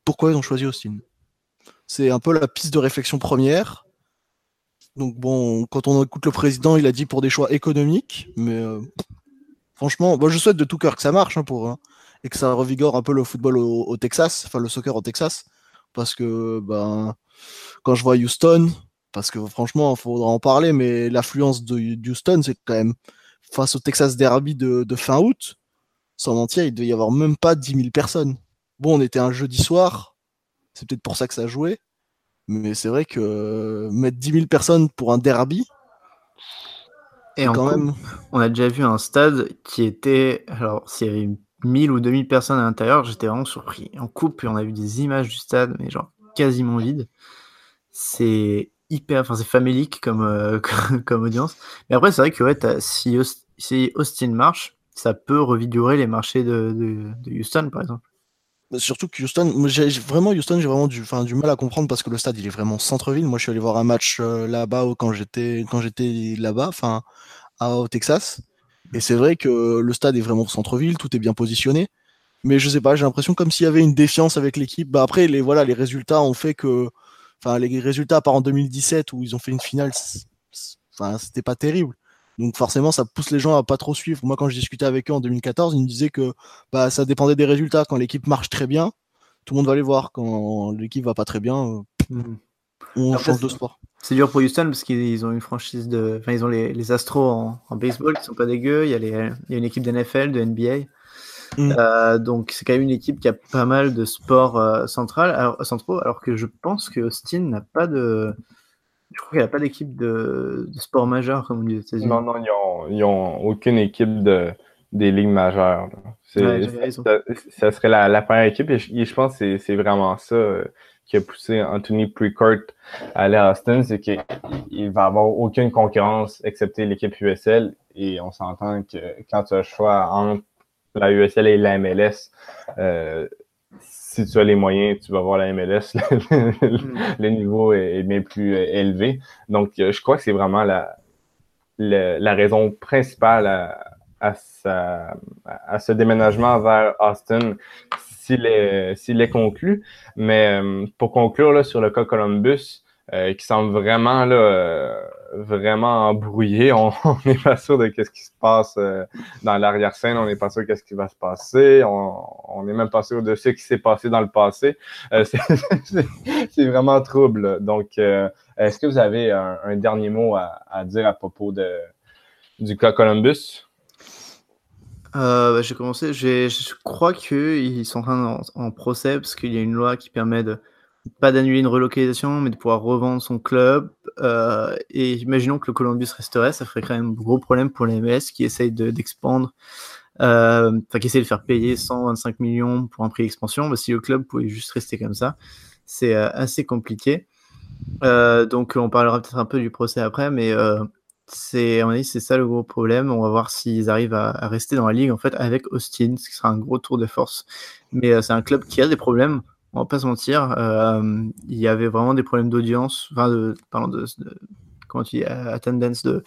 pourquoi ils ont choisi Austin. C'est un peu la piste de réflexion première. Donc bon, quand on écoute le président, il a dit pour des choix économiques, mais euh, franchement, je souhaite de tout cœur que ça marche hein, pour hein, et que ça revigore un peu le football au, Texas, enfin le soccer au Texas, parce que ben quand je vois Houston, parce que franchement, il faudra en parler, mais l'affluence de, Houston, c'est quand même face au Texas Derby de, de fin août, sans mentir, il devait y avoir même pas 10 000 personnes. Bon, on était un jeudi soir, c'est peut-être pour ça que ça joué, mais c'est vrai que euh, mettre 10 000 personnes pour un derby. Et quand même. On a déjà vu un stade qui était. Alors, s'il y avait 1000 ou 2000 personnes à l'intérieur, j'étais vraiment surpris. En coupe, et on a vu des images du stade, mais genre quasiment vide. C'est hyper. Enfin, c'est famélique comme, euh, [laughs] comme, audience. Mais après, c'est vrai que si, Austin marche, ça peut revigorer les marchés de, de Houston, par exemple. Surtout que Houston, j'ai vraiment Houston, j'ai vraiment du, du mal à comprendre parce que le stade il est vraiment centre-ville. Moi, je suis allé voir un match euh, là-bas quand j'étais quand j'étais là-bas, enfin au Texas. Et c'est vrai que le stade est vraiment centre-ville, tout est bien positionné. Mais je sais pas, j'ai l'impression comme s'il y avait une défiance avec l'équipe. Bah après, les voilà, les résultats ont fait que, enfin les résultats par en 2017 où ils ont fait une finale, enfin c'était pas terrible. Donc forcément, ça pousse les gens à pas trop suivre. Moi, quand je discutais avec eux en 2014, ils me disaient que bah, ça dépendait des résultats. Quand l'équipe marche très bien, tout le monde va les voir. Quand l'équipe va pas très bien, euh, hmm. on change de sport. C'est dur pour Houston parce qu'ils ont une franchise de. Enfin, ils ont les, Astros en, baseball qui sont pas dégueux. Il y a, les... Il y a une équipe d'NFL, de NBA. Hmm. Euh, donc c'est quand même une équipe qui a pas mal de sports euh, central, alors, centraux, alors que je pense que Austin n'a pas de, je crois qu'il n'y a pas d'équipe de, sport majeur, comme on dit aux États-Unis. Non, non, ils n'ont aucune équipe de, des ligues majeures. ça, serait la, première équipe et je, pense que c'est vraiment ça euh, qui a poussé Anthony Precourt à aller à Austin, c'est qu'il va avoir aucune concurrence excepté l'équipe USL et on s'entend que quand tu as le choix entre la USL et la MLS, euh, si tu as les moyens, tu vas voir la MLS, [laughs] le, niveau est, bien plus euh, élevé. Donc, euh, je crois que c'est vraiment la, la, raison principale à, ce déménagement vers Austin s'il est, est, conclu. Mais euh, pour conclure là, sur le cas Columbus, qui semble vraiment là, vraiment embrouillé. On [laughs] n'est pas sûr de ce qui se passe euh, dans l'arrière-scène. On n'est pas sûr de ce qui va se passer. On n'est même pas sûr de ce qui s'est passé dans le passé. Euh, c'est [laughs] vraiment trouble. Donc, euh, est-ce que vous avez un, dernier mot à, dire à propos de, du cas Columbus? Bah, j'ai commencé. Je crois qu'ils sont en procès parce qu'il y a une loi qui permet de pas d'annuler une relocalisation, mais de pouvoir revendre son club. Euh, et imaginons que le Columbus resterait, ça ferait quand même un gros problème pour les MS qui essayent d'expandre, euh, enfin qui essayent de faire payer 125 millions pour un prix d'expansion. Bah, si le club pouvait juste rester comme ça, c'est euh, assez compliqué. donc on parlera peut-être un peu du procès après, mais c'est c'est ça le gros problème. On va voir s'ils arrivent à, à, rester dans la ligue en fait avec Austin, ce qui sera un gros tour de force. Mais c'est un club qui a des problèmes on va pas se mentir, euh, il y avait vraiment des problèmes d'audience, enfin de, de, comment tu dis, attendance de,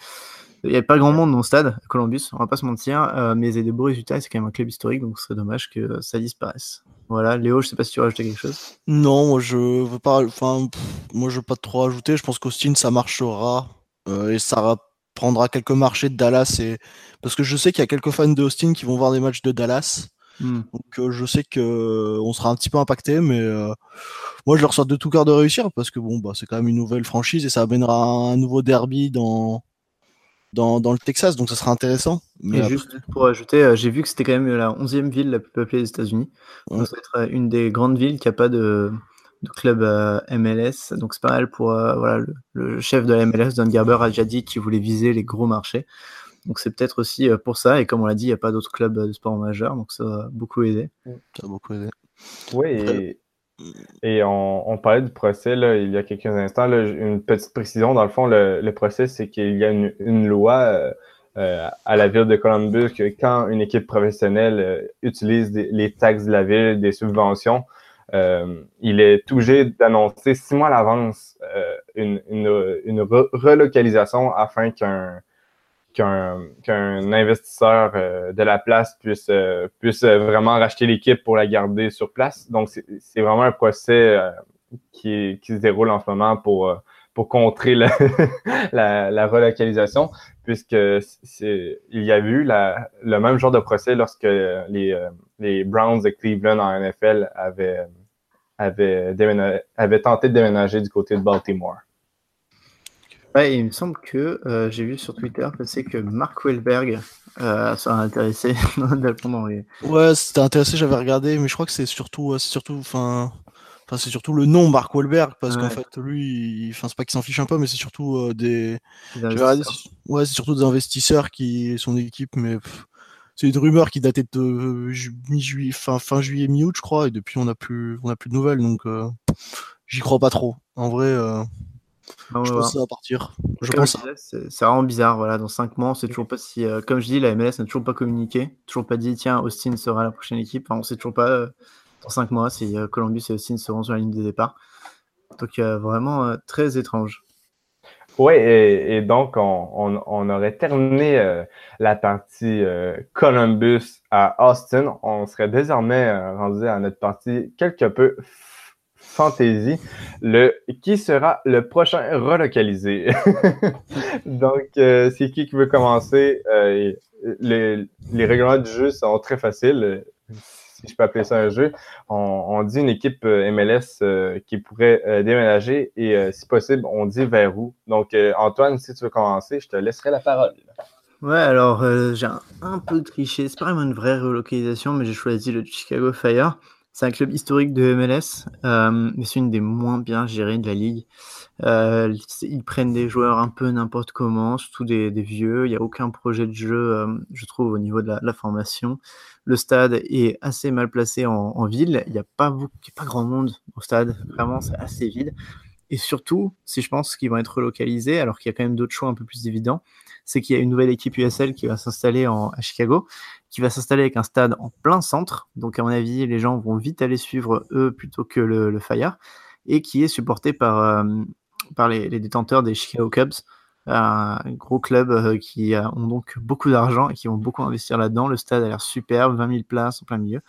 il n'y avait pas grand monde dans le stade, Columbus, on va pas se mentir, euh, mais il y avait des beaux résultats, c'est quand même un club historique, donc ce serait dommage que ça disparaisse. Voilà, Léo, je sais pas si tu veux rajouter quelque chose. Non, moi je veux pas, enfin, moi je veux pas trop rajouter. Je pense qu'Austin ça marchera euh, et ça prendra quelques marchés de Dallas parce que je sais qu'il y a quelques fans de Austin qui vont voir des matchs de Dallas. Hmm. Donc euh, je sais que euh, on sera un petit peu impacté, mais euh, moi je leur souhaite de tout cœur de réussir parce que bon bah c'est quand même une nouvelle franchise et ça amènera un nouveau derby dans dans, dans le Texas, donc ça sera intéressant. Mais juste pour ajouter, j'ai vu que c'était quand même la 11e ville la plus peuplée des États-Unis. Donc ça va être une des grandes villes qui a pas de, de club MLS. Donc c'est pas mal pour voilà, le, le, chef de la MLS, Don Garber, a déjà dit qu'il voulait viser les gros marchés. Donc c'est peut-être aussi euh, pour ça. Et comme on l'a dit, il n'y a pas d'autres clubs de sport majeurs, donc ça va beaucoup aider. Ça va beaucoup aider. Oui, et, on, parlait du procès là, il y a quelques instants. une petite précision, dans le fond, le, procès, c'est qu'il y a une, loi euh, euh, à la ville de Columbus que quand une équipe professionnelle utilise les taxes de la ville, des subventions, il est obligé d'annoncer six mois à l'avance une, une, relocalisation afin qu'un qu'un investisseur euh, de la place puisse, euh, puisse vraiment racheter l'équipe pour la garder sur place. Donc, c'est vraiment un procès, euh, qui, qui, se déroule en ce moment pour, pour contrer [laughs] la, la, relocalisation, puisque il y a eu la, le même genre de procès lorsque les, les Browns de Cleveland en NFL avaient, avaient, avaient tenté de déménager du côté de Baltimore. Ouais, il me semble que euh, j'ai vu sur Twitter passer que Mark Wahlberg euh, serait intéressé [laughs] dans les... Ouais, c'était intéressé, j'avais regardé, mais je crois que c'est surtout, c'est surtout, enfin, enfin, c'est surtout le nom Mark Wahlberg parce qu'en fait, lui, enfin, c'est pas qu'il s'en fiche un peu, mais c'est surtout euh, des, ouais, c'est surtout des investisseurs qui son équipe, mais c'est une rumeur qui datait de mi-juillet, fin, fin juillet, mi-août, je crois, et depuis on a plus, on a plus de nouvelles, donc j'y crois pas trop. En vrai. Ah je pense que ça va partir. Je pense c'est vraiment bizarre. Voilà, dans 5 mois, on sait toujours pas si, euh, comme je dis, la MLS n'a toujours pas communiqué, toujours pas dit tiens, Austin sera la prochaine équipe. Enfin, on sait toujours pas euh, dans 5 mois si euh, Columbus et Austin seront sur la ligne de départ. Donc vraiment très étrange. Oui, et, donc on, on, aurait terminé la partie Columbus à Austin. On serait désormais rendu à notre partie quelque peu Le qui sera le prochain relocalisé. [laughs] Donc, euh, c'est qui qui veut commencer? Euh, les, les, règlements du jeu sont très faciles, si je peux appeler ça un jeu. On, dit une équipe euh, MLS qui pourrait déménager et, si possible, on dit vers où. Donc, Antoine, si tu veux commencer, je te laisserai la parole. Ouais, alors j'ai un, un, peu triché. C'est pas vraiment une vraie relocalisation, mais j'ai choisi le Chicago Fire. C'est un club historique de MLS, euh, mais c'est une des moins bien gérées de la ligue. Euh, ils prennent des joueurs un peu n'importe comment, surtout des, vieux. Il n'y a aucun projet de jeu, euh, je trouve, au niveau de la, formation. Le stade est assez mal placé en, ville. Il n'y a pas, pas grand monde au stade. Vraiment, c'est assez vide. Et surtout, si je pense qu'ils vont être relocalisés, alors qu'il y a quand même d'autres choix un peu plus évidents, c'est qu'il y a une nouvelle équipe USL qui va s'installer à Chicago, qui va s'installer avec un stade en plein centre. Donc, à mon avis, les gens vont vite aller suivre eux plutôt que le, Fire, et qui est supporté par, euh, par les, détenteurs des Chicago Cubs, un gros club euh, qui ont donc beaucoup d'argent et qui vont beaucoup investir là-dedans. Le stade a l'air superbe, 20 000 places en plein milieu.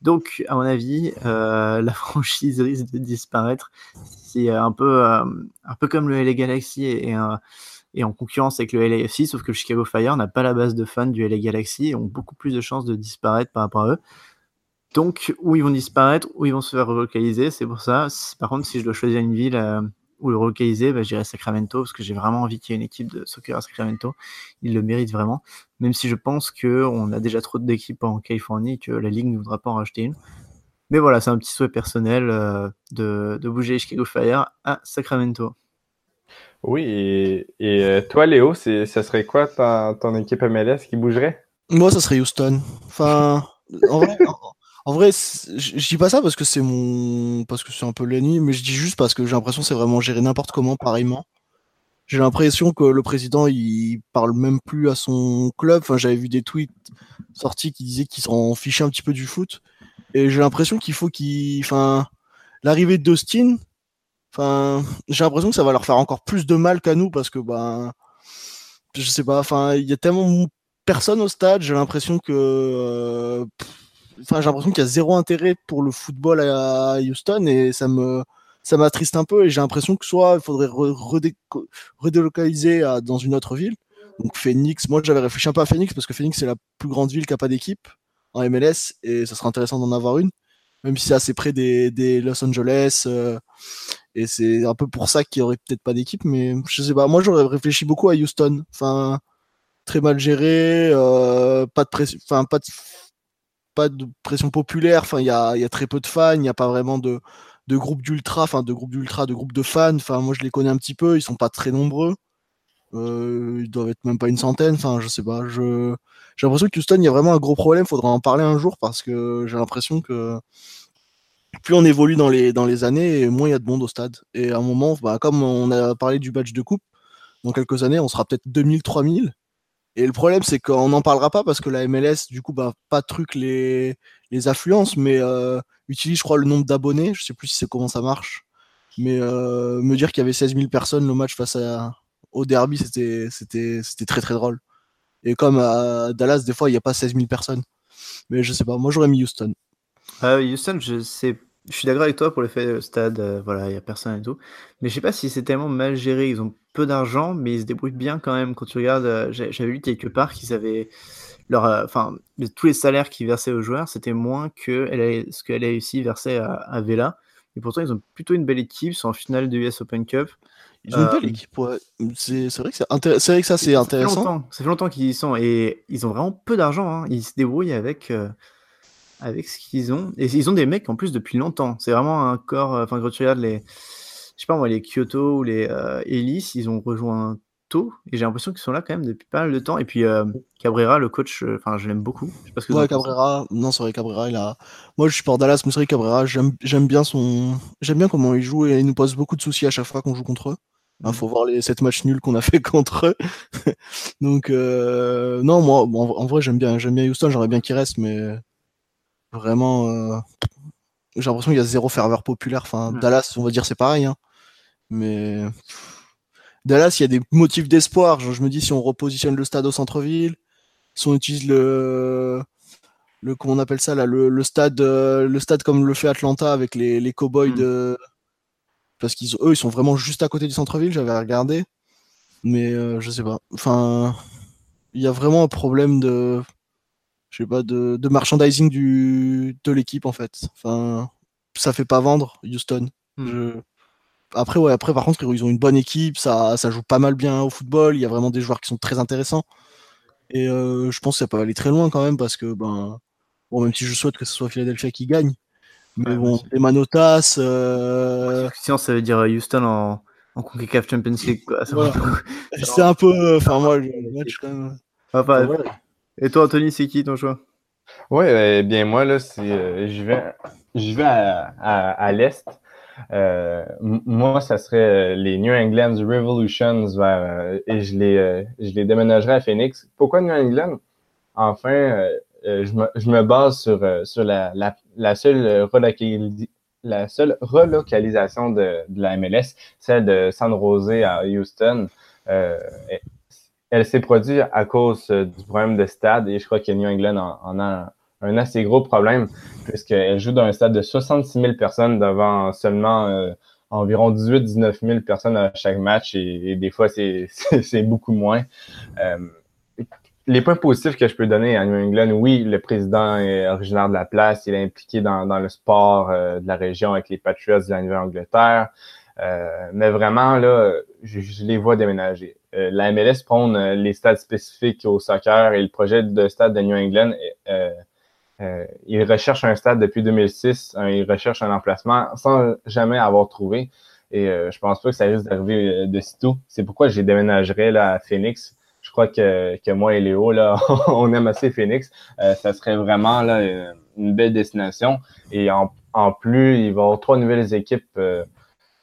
Donc, à mon avis, euh, la [laughs] franchise risque de disparaître. C'est un peu, un peu comme le LA Galaxy et, un et en concurrence avec le LAFC, sauf que le Chicago Fire n'a pas la base de fans du LA Galaxy et ont beaucoup plus de chances de disparaître par rapport à eux. Donc, où ils vont disparaître, où ils vont se faire relocaliser, c'est pour ça. Par contre, si je dois choisir une ville euh, où le relocaliser, bah, j'irai Sacramento, parce que j'ai vraiment envie qu'il y ait une équipe de soccer à Sacramento. Ils le méritent vraiment, même si je pense qu'on a déjà trop d'équipes en Californie que la Ligue ne voudra pas en racheter une. Mais voilà, c'est un petit souhait personnel euh, de bouger Chicago Fire à Sacramento. Oui, et, euh, toi, Léo, ça serait quoi ton équipe MLS qui bougerait? Moi, ça serait Houston. En vrai, je dis pas ça parce que c'est mon, parce que c'est un peu l'ennemi, mais je dis juste parce que j'ai l'impression que c'est vraiment géré n'importe comment, pareillement. J'ai l'impression que le président, il parle même plus à son club. Enfin, j'avais vu des tweets sortis qui disaient qu'il s'en fichait un petit peu du foot. Et j'ai l'impression qu'il faut qu'il, enfin, l'arrivée d'Austin, J'ai l'impression que ça va leur faire encore plus de mal qu'à nous parce que ben, je sais pas. Enfin, il y a tellement personne au stade. J'ai l'impression que, euh, enfin, j'ai l'impression qu'il y a zéro intérêt pour le football à Houston et ça me, ça m'attriste un peu. Et j'ai l'impression que soit il faudrait redélocaliser dans une autre ville. Donc Phoenix. Moi, j'avais réfléchi un peu à Phoenix parce que Phoenix c'est la plus grande ville qui a pas d'équipe en MLS et ça serait intéressant d'en avoir une même si c'est assez près des, Los Angeles. Euh, et c'est un peu pour ça qu'il n'y aurait peut-être pas d'équipe, mais je sais pas. Moi, j'aurais réfléchi beaucoup à Houston. Enfin, très mal géré, euh, pas de pression, enfin, pas de, pression populaire. Enfin, il y a, y a, très peu de fans, il n'y a pas vraiment de, de groupe d'ultra, enfin, de groupe d'ultra, de groupe de fans. Enfin, moi, je les connais un petit peu, ils sont pas très nombreux. Euh, ils doivent être même pas une centaine. Enfin, je sais pas. Je, j'ai l'impression que Houston, il y a vraiment un gros problème. Faudra en parler un jour parce que j'ai l'impression que plus on évolue dans les, dans les années, moins il y a de monde au stade. Et à un moment, bah, comme on a parlé du badge de coupe, dans quelques années, on sera peut-être 2000, 3000. Et le problème, c'est qu'on n'en parlera pas parce que la MLS, du coup, bah, pas truc les, les affluences, mais euh, utilise, je crois, le nombre d'abonnés. Je sais plus si c'est comment ça marche. Mais euh, me dire qu'il y avait 16 000 personnes le match face à, au derby, c'était, c'était, très très drôle. Et comme à Dallas, des fois, il n'y a pas 16 000 personnes. Mais je sais pas, moi j'aurais mis Houston. Euh, Houston, je sais je suis d'accord avec toi pour le fait le stade, euh, voilà, il y a personne et tout. Mais je sais pas si c'est tellement mal géré. Ils ont peu d'argent, mais ils se débrouillent bien quand même. Quand tu regardes, euh, j'avais lu quelque part qu'ils avaient leur, euh, enfin, tous les salaires qu'ils versaient aux joueurs, c'était moins que ce qu'elle a réussi à verser à, à, Vela. Et pourtant, ils ont plutôt une belle équipe. Ils sont en finale de US Open Cup. Ils ont une belle équipe, ouais. C'est vrai, que c'est vrai que ça, c'est intéressant. Ça fait longtemps, qu'ils y sont et ils ont vraiment peu d'argent. Hein. Ils se débrouillent avec avec ce qu'ils ont. Et ils ont des mecs en plus depuis longtemps. C'est vraiment un corps. Euh, enfin, quand tu regardes les. Je sais pas moi, les Kyoto ou les euh, Ellis, ils ont rejoint tôt. Et j'ai l'impression qu'ils sont là quand même depuis pas mal de temps. Et puis euh, Cabrera, le coach, euh, enfin, je l'aime beaucoup. Je sais pas ce que ouais, Cabrera, non, c'est vrai, Cabrera, il a. Moi, je suis pour Dallas, mais c'est vrai, Cabrera, j'aime bien son. J'aime bien comment il joue et il nous pose beaucoup de soucis à chaque fois qu'on joue contre eux. Il hein, faut voir les sept matchs nuls qu'on a [laughs] fait contre eux. [laughs] Donc, non, moi, en vrai, j'aime bien, j'aime bien Houston, j'aimerais bien qu'il reste, mais Vraiment, euh, j'ai l'impression qu'il y a zéro ferveur populaire. Enfin, Dallas, on va dire, c'est pareil. Hein. Mais Dallas, il y a des motifs d'espoir. Je me dis, si on repositionne le stade au centre-ville, si on utilise le, le comment on appelle ça là, le, stade, euh, le stade comme le fait Atlanta avec les, les cowboys hmm. de, parce qu'ils eux, ils sont vraiment juste à côté du centre-ville. J'avais regardé, mais euh, je sais pas. Enfin, il y a vraiment un problème de je sais pas, de, de merchandising du, de l'équipe en fait. Enfin, ça fait pas vendre Houston. Hmm. Après, ouais, après, par contre, ils ont une bonne équipe, ça, ça joue pas mal bien au football, il y a vraiment des joueurs qui sont très intéressants. Et euh, je pense que ça peut aller très loin quand même parce que, ben, bon, même si je souhaite que ce soit Philadelphia qui gagne, mais bon, les Manotas. Euh... Sinon, ça veut dire Houston en, en CONCACAF Champions League. [laughs] C'est un peu. Enfin, moi, le match quand même. Et toi, Anthony, c'est qui ton choix? Oui, eh bien moi, là, euh, je vais, à, l'Est. Euh, moi, ça serait euh, les New England Revolutions et je les, je les déménagerais à Phoenix. Pourquoi New England? Enfin, je, me, base sur, la, seule relocalisation de, la MLS, celle de San Jose à Houston. Elle s'est produite à cause euh, du problème de stade et je crois que New England en, a un, assez gros problème puisqu'elle joue dans un stade de 66 000 personnes devant seulement euh, environ 18-19 000 personnes à chaque match et, des fois [laughs] c'est beaucoup moins. Euh, les points positifs que je peux donner à New England, oui, le président est originaire de la place, il est impliqué dans, le sport de la région avec les Patriots de la Nouvelle-Angleterre. mais vraiment, là, je, les vois déménager. Euh, la MLS prône euh, les stades spécifiques au soccer et le projet de stade de New England. Euh, euh, il recherche un stade depuis 2006. Hein, il recherche un emplacement sans jamais avoir trouvé. Et je pense pas que ça risque d'arriver de sitôt. C'est pourquoi j'ai déménagerais là, à Phoenix. Je crois que, que moi et Léo, là, [laughs] on aime assez Phoenix. ça serait vraiment là, une belle destination. Et en, en plus, il va y avoir trois nouvelles équipes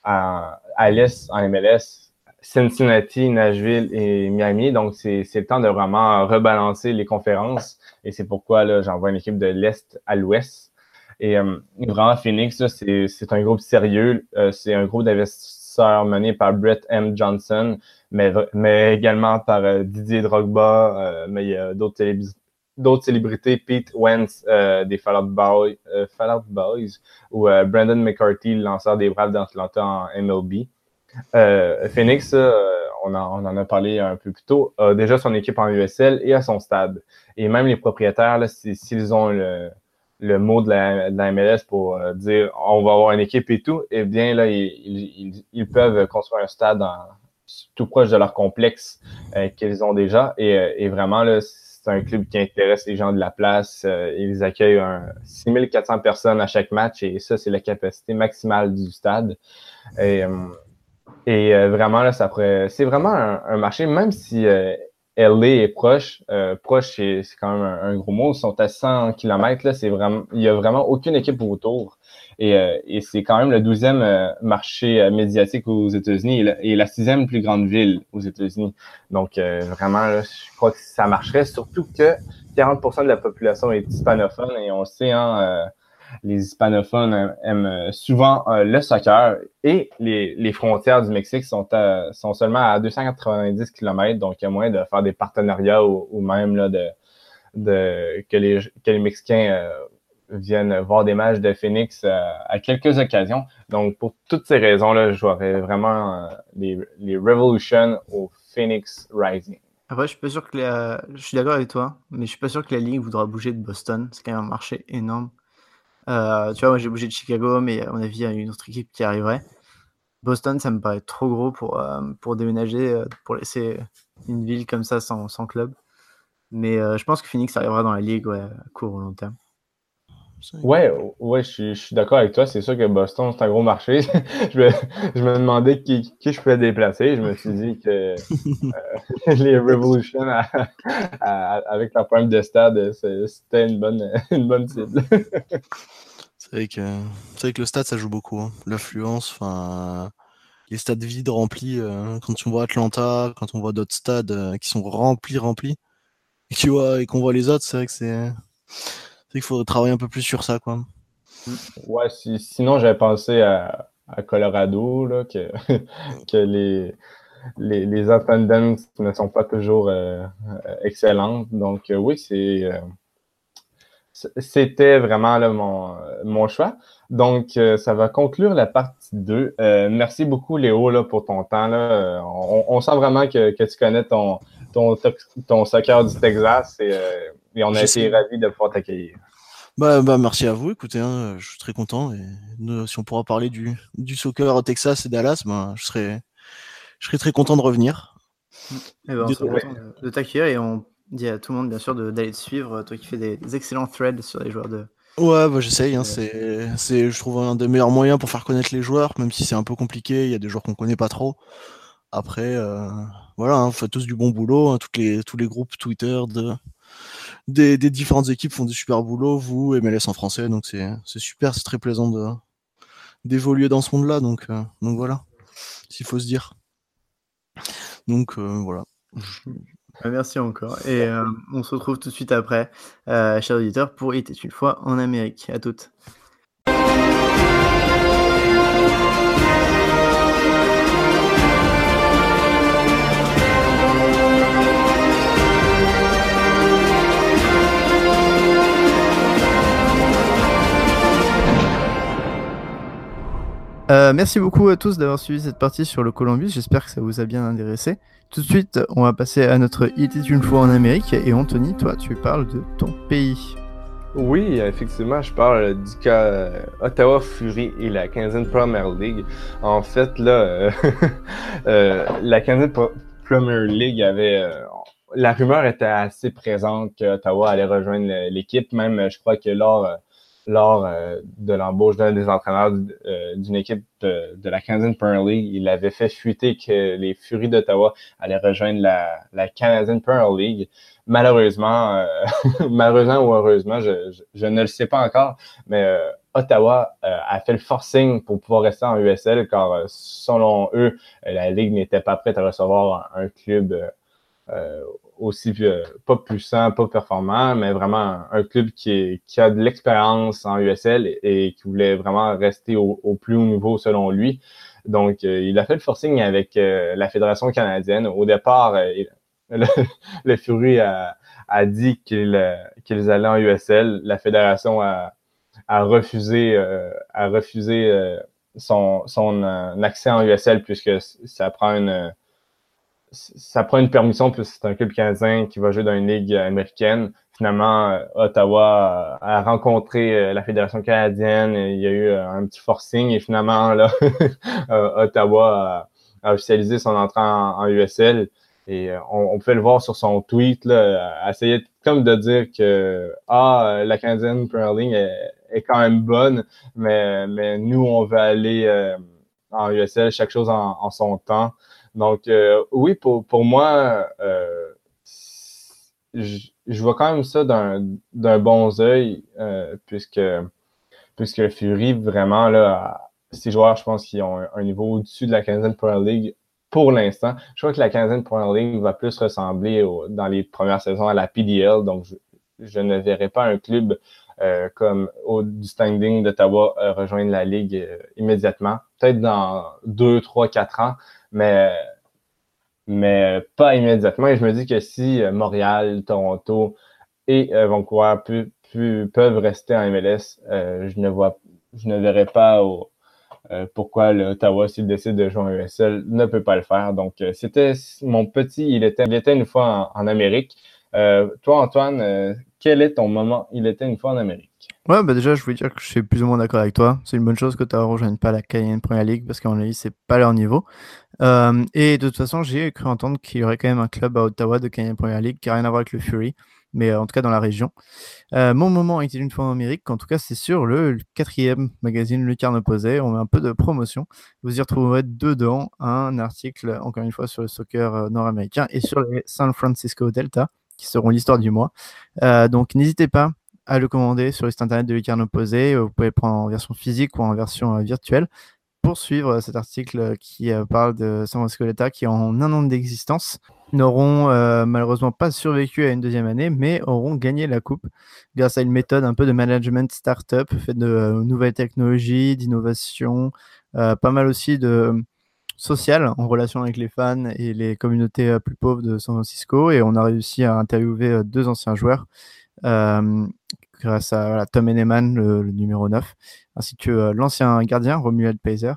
à, à l'Est en MLS Cincinnati, Nashville et Miami. Donc, c'est le temps de vraiment rebalancer les conférences. Et c'est pourquoi j'envoie une équipe de l'Est à l'Ouest. Et euh, vraiment, Phoenix, c'est un groupe sérieux. Euh, c'est un groupe d'investisseurs mené par Brett M. Johnson, mais, mais également par euh, Didier Drogba, mais il y a d'autres célébrités, Pete Wentz des Fallout Boys, Boys ou Brandon McCarthy, le lanceur des Braves d'Atlanta en MLB. Euh, Phoenix, euh, on, en, a parlé un peu plus tôt, a déjà son équipe en USL et à son stade. Et même les propriétaires, s'ils ont le, mot de la, MLS pour euh, dire on va avoir une équipe et tout, eh bien là, ils, peuvent construire un stade tout proche de leur complexe qu'ils ont déjà. Et, vraiment, c'est un club qui intéresse les gens de la place. ils accueillent 6400 personnes à chaque match et ça, c'est la capacité maximale du stade. Et euh, vraiment, là, ça pourrait. C'est vraiment un, marché, même si euh, LA est proche, euh, proche, c'est quand même un, gros mot. Ils sont à 100 km, là, c'est vraiment. Il n'y a vraiment aucune équipe autour. Et, euh, et c'est quand même le douzième marché médiatique aux États-Unis et, la sixième plus grande ville aux États-Unis. Donc vraiment, là, je crois que ça marcherait, surtout que 40% de la population est hispanophone et on sait, hein, les hispanophones aiment souvent euh, le soccer et les, frontières du Mexique sont, sont seulement à 290 km, donc il y a moyen de faire des partenariats ou, même là, de, de, que, les, que les Mexicains euh, viennent voir des matchs de Phoenix à quelques occasions. Donc, pour toutes ces raisons-là, je jouerais vraiment les, les Revolution au Phoenix Rising. Après, je suis pas sûr que je suis d'accord avec toi, mais je suis pas sûr que la ligue voudra bouger de Boston. C'est quand même un marché énorme. Euh, tu vois, moi j'ai bougé de Chicago, mais à mon avis, il y a une autre équipe qui arriverait. Boston, ça me paraît trop gros pour, euh, pour déménager, euh, pour laisser une ville comme ça sans, sans club. Mais je pense que Phoenix arrivera dans la ligue ouais, court ou long terme. Ouais, ouais, je suis, d'accord avec toi. C'est sûr que Boston, c'est un gros marché. [laughs] je, me, je, me, demandais qui, qui, je pouvais déplacer. Je me suis dit que euh, [laughs] les [laughs] Revolution, avec leur problème de stade, c'était une bonne, une bonne cible. c'est vrai, que, vrai que le stade, ça joue beaucoup. Hein. L'affluence, enfin, les stades vides remplis. Euh, quand on voit Atlanta, quand on voit d'autres stades euh, qui sont remplis, remplis, et, et qu'on voit les autres, c'est vrai que c'est qu'il faudrait travailler un peu plus sur ça, quoi. Ouais, sinon j'avais pensé à, Colorado, là, que, [laughs] les, les, ne sont pas toujours euh, excellentes. Donc euh, oui, c'est euh, c'était vraiment mon, choix. Donc, ça va conclure la partie 2. merci beaucoup, Léo, pour ton temps. On, sent vraiment que, tu connais ton, ton, ton soccer du Texas et on a été ravis de pouvoir t'accueillir. Bah, bah, merci à vous. Écoutez, hein, je suis très content. Et si on pourra parler du, du soccer au Texas et Dallas, bah, je, serai, je serai très content de revenir. Eh ben, on content de, t'accueillir et on dit à tout le monde, bien sûr, d'aller te suivre. Toi qui fais des, excellents threads sur les joueurs de. Ouais, bah, j'essaye. Hein, c'est, je trouve, un des meilleurs moyens pour faire connaître les joueurs, même si c'est un peu compliqué. Il y a des joueurs qu'on connaît pas trop. Après, euh, voilà, hein, vous faites tous du bon boulot. Hein, toutes les, tous les groupes Twitter de, des, différentes équipes font du super boulot, vous, MLS en français, donc c'est super, c'est très plaisant d'évoluer dans ce monde-là, donc, euh, donc voilà, s'il faut se dire. Donc euh, voilà. Merci encore. Et euh, on se retrouve tout de suite après, chers auditeurs, pour était une fois en Amérique. À toutes. Euh, merci beaucoup à tous d'avoir suivi cette partie sur le Columbus. J'espère que ça vous a bien intéressé. Tout de suite, on va passer à notre Il était une fois en Amérique. Et Anthony, toi, tu parles de ton pays. Oui, effectivement, je parle du cas euh, Ottawa Fury et la 15e Premier League. En fait, là, euh, [laughs] la 15e Premier League avait. la rumeur était assez présente que Ottawa allait rejoindre l'équipe. Même, je crois que lors lors euh, de l'embauche d'un des entraîneurs euh, d'une équipe de, la 15e Premier League, il avait fait fuiter que les Furies d'Ottawa allaient rejoindre la, la Canadian Premier League. Malheureusement, euh, [laughs] malheureusement ou heureusement, je, je, ne le sais pas encore, mais Ottawa a fait le forcing pour pouvoir rester en USL car selon eux, la Ligue n'était pas prête à recevoir un, club aussi euh, pas puissant, pas performant, mais vraiment un club qui, qui a de l'expérience en USL et, qui voulait vraiment rester au, plus haut niveau selon lui. Donc, euh, il a fait le forcing avec euh, la Fédération canadienne. Au départ, [laughs] le, Fury a, a dit qu'ils allaient en USL. La Fédération a, a refusé, a refusé son, son accès en USL puisque ça prend une ça prend une permission puisque c'est un club canadien qui va jouer dans une ligue américaine. Finalement, euh, Ottawa a rencontré euh, la Fédération canadienne, il y a eu euh, un petit forcing et finalement, là, [laughs] Ottawa a, officialisé son entrée en, USL. Et on, peut le voir sur son tweet, là, essayer comme de dire que ah, la Canadienne Premier League est, quand même bonne, mais, mais nous, on veut aller en USL, chaque chose en son temps. Donc, euh, oui, pour, pour moi, euh, je, vois quand même ça d'un bon œil, euh, puisque, puisque Fury, vraiment, là, ces joueurs, je pense, qui ont un, niveau au-dessus de la 15e Premier League pour l'instant. Je crois que la 15e Premier League va plus ressembler dans les premières saisons à la PDL, donc je, ne verrai pas un club comme au, du standing d'Ottawa rejoindre la Ligue immédiatement. Peut-être dans deux, trois, quatre ans, mais, mais pas immédiatement. Et je me dis que si euh, Montréal, Toronto et euh, Vancouver peuvent rester en MLS. je ne vois, je ne verrai pas pourquoi l'Ottawa, s'il décide de jouer en USL, ne peut pas le faire. Donc, c'était mon petit, il était, il était une fois en, Amérique. toi, Antoine, quel est ton moment, il était une fois en Amérique? Ouais, bah déjà, je voulais dire que je suis plus ou moins d'accord avec toi. C'est une bonne chose que tu rejoignes pas la Canadian Premier League parce qu'en Ligue, c'est pas leur niveau. Euh, et de toute façon, j'ai cru entendre qu'il y aurait quand même un club à Ottawa de Canadian Premier League qui n'a rien à voir avec le Fury, mais euh, en tout cas dans la région. Euh, mon moment été une fois en Amérique, en tout cas, c'est sur le quatrième magazine Lucarne Opposé. On met un peu de promotion. Vous y retrouverez dedans un article, encore une fois, sur le soccer nord-américain et sur les San Francisco Delta, qui seront l'histoire du mois. donc n'hésitez pas à le commander sur le site internet de Lucarne Opposé. Vous pouvez le prendre en version physique ou en version euh, virtuelle pour suivre euh, cet article euh, qui parle de San Francisco Leta qui, en un an d'existence, n'auront malheureusement pas survécu à une deuxième année, mais auront gagné la coupe grâce à une méthode un peu de management startup, faite de nouvelles technologies, d'innovation, pas mal aussi de social en relation avec les fans et les communautés plus pauvres de San Francisco. Et on a réussi à interviewer deux anciens joueurs euh, grâce à Tom Henneman, le, numéro 9, ainsi que euh, l'ancien gardien Romuald Paiser.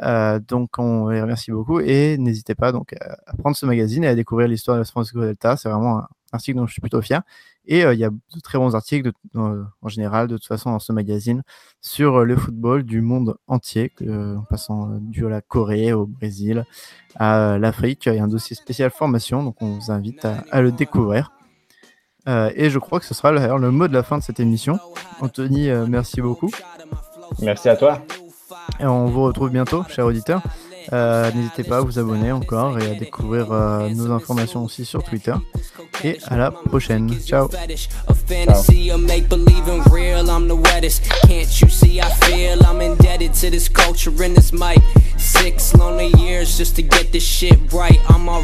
Euh, donc on les remercie beaucoup et n'hésitez pas donc à prendre ce magazine et à découvrir l'histoire de Francisco Delta. C'est vraiment un article dont je suis plutôt fier. Et il y a de très bons articles en général, de toute façon, dans ce magazine, sur le football du monde entier, en passant du la Corée au Brésil à l'Afrique. Il y a un dossier spécial formation, donc on vous invite à le découvrir. Euh, et je crois que ce sera le mot de la fin de cette émission. Anthony, euh, merci beaucoup. Merci à toi. Et on vous retrouve bientôt, chers auditeurs. Euh, n'hésitez pas à vous abonner encore et à découvrir nos informations aussi sur Twitter. Et à la prochaine. Ciao.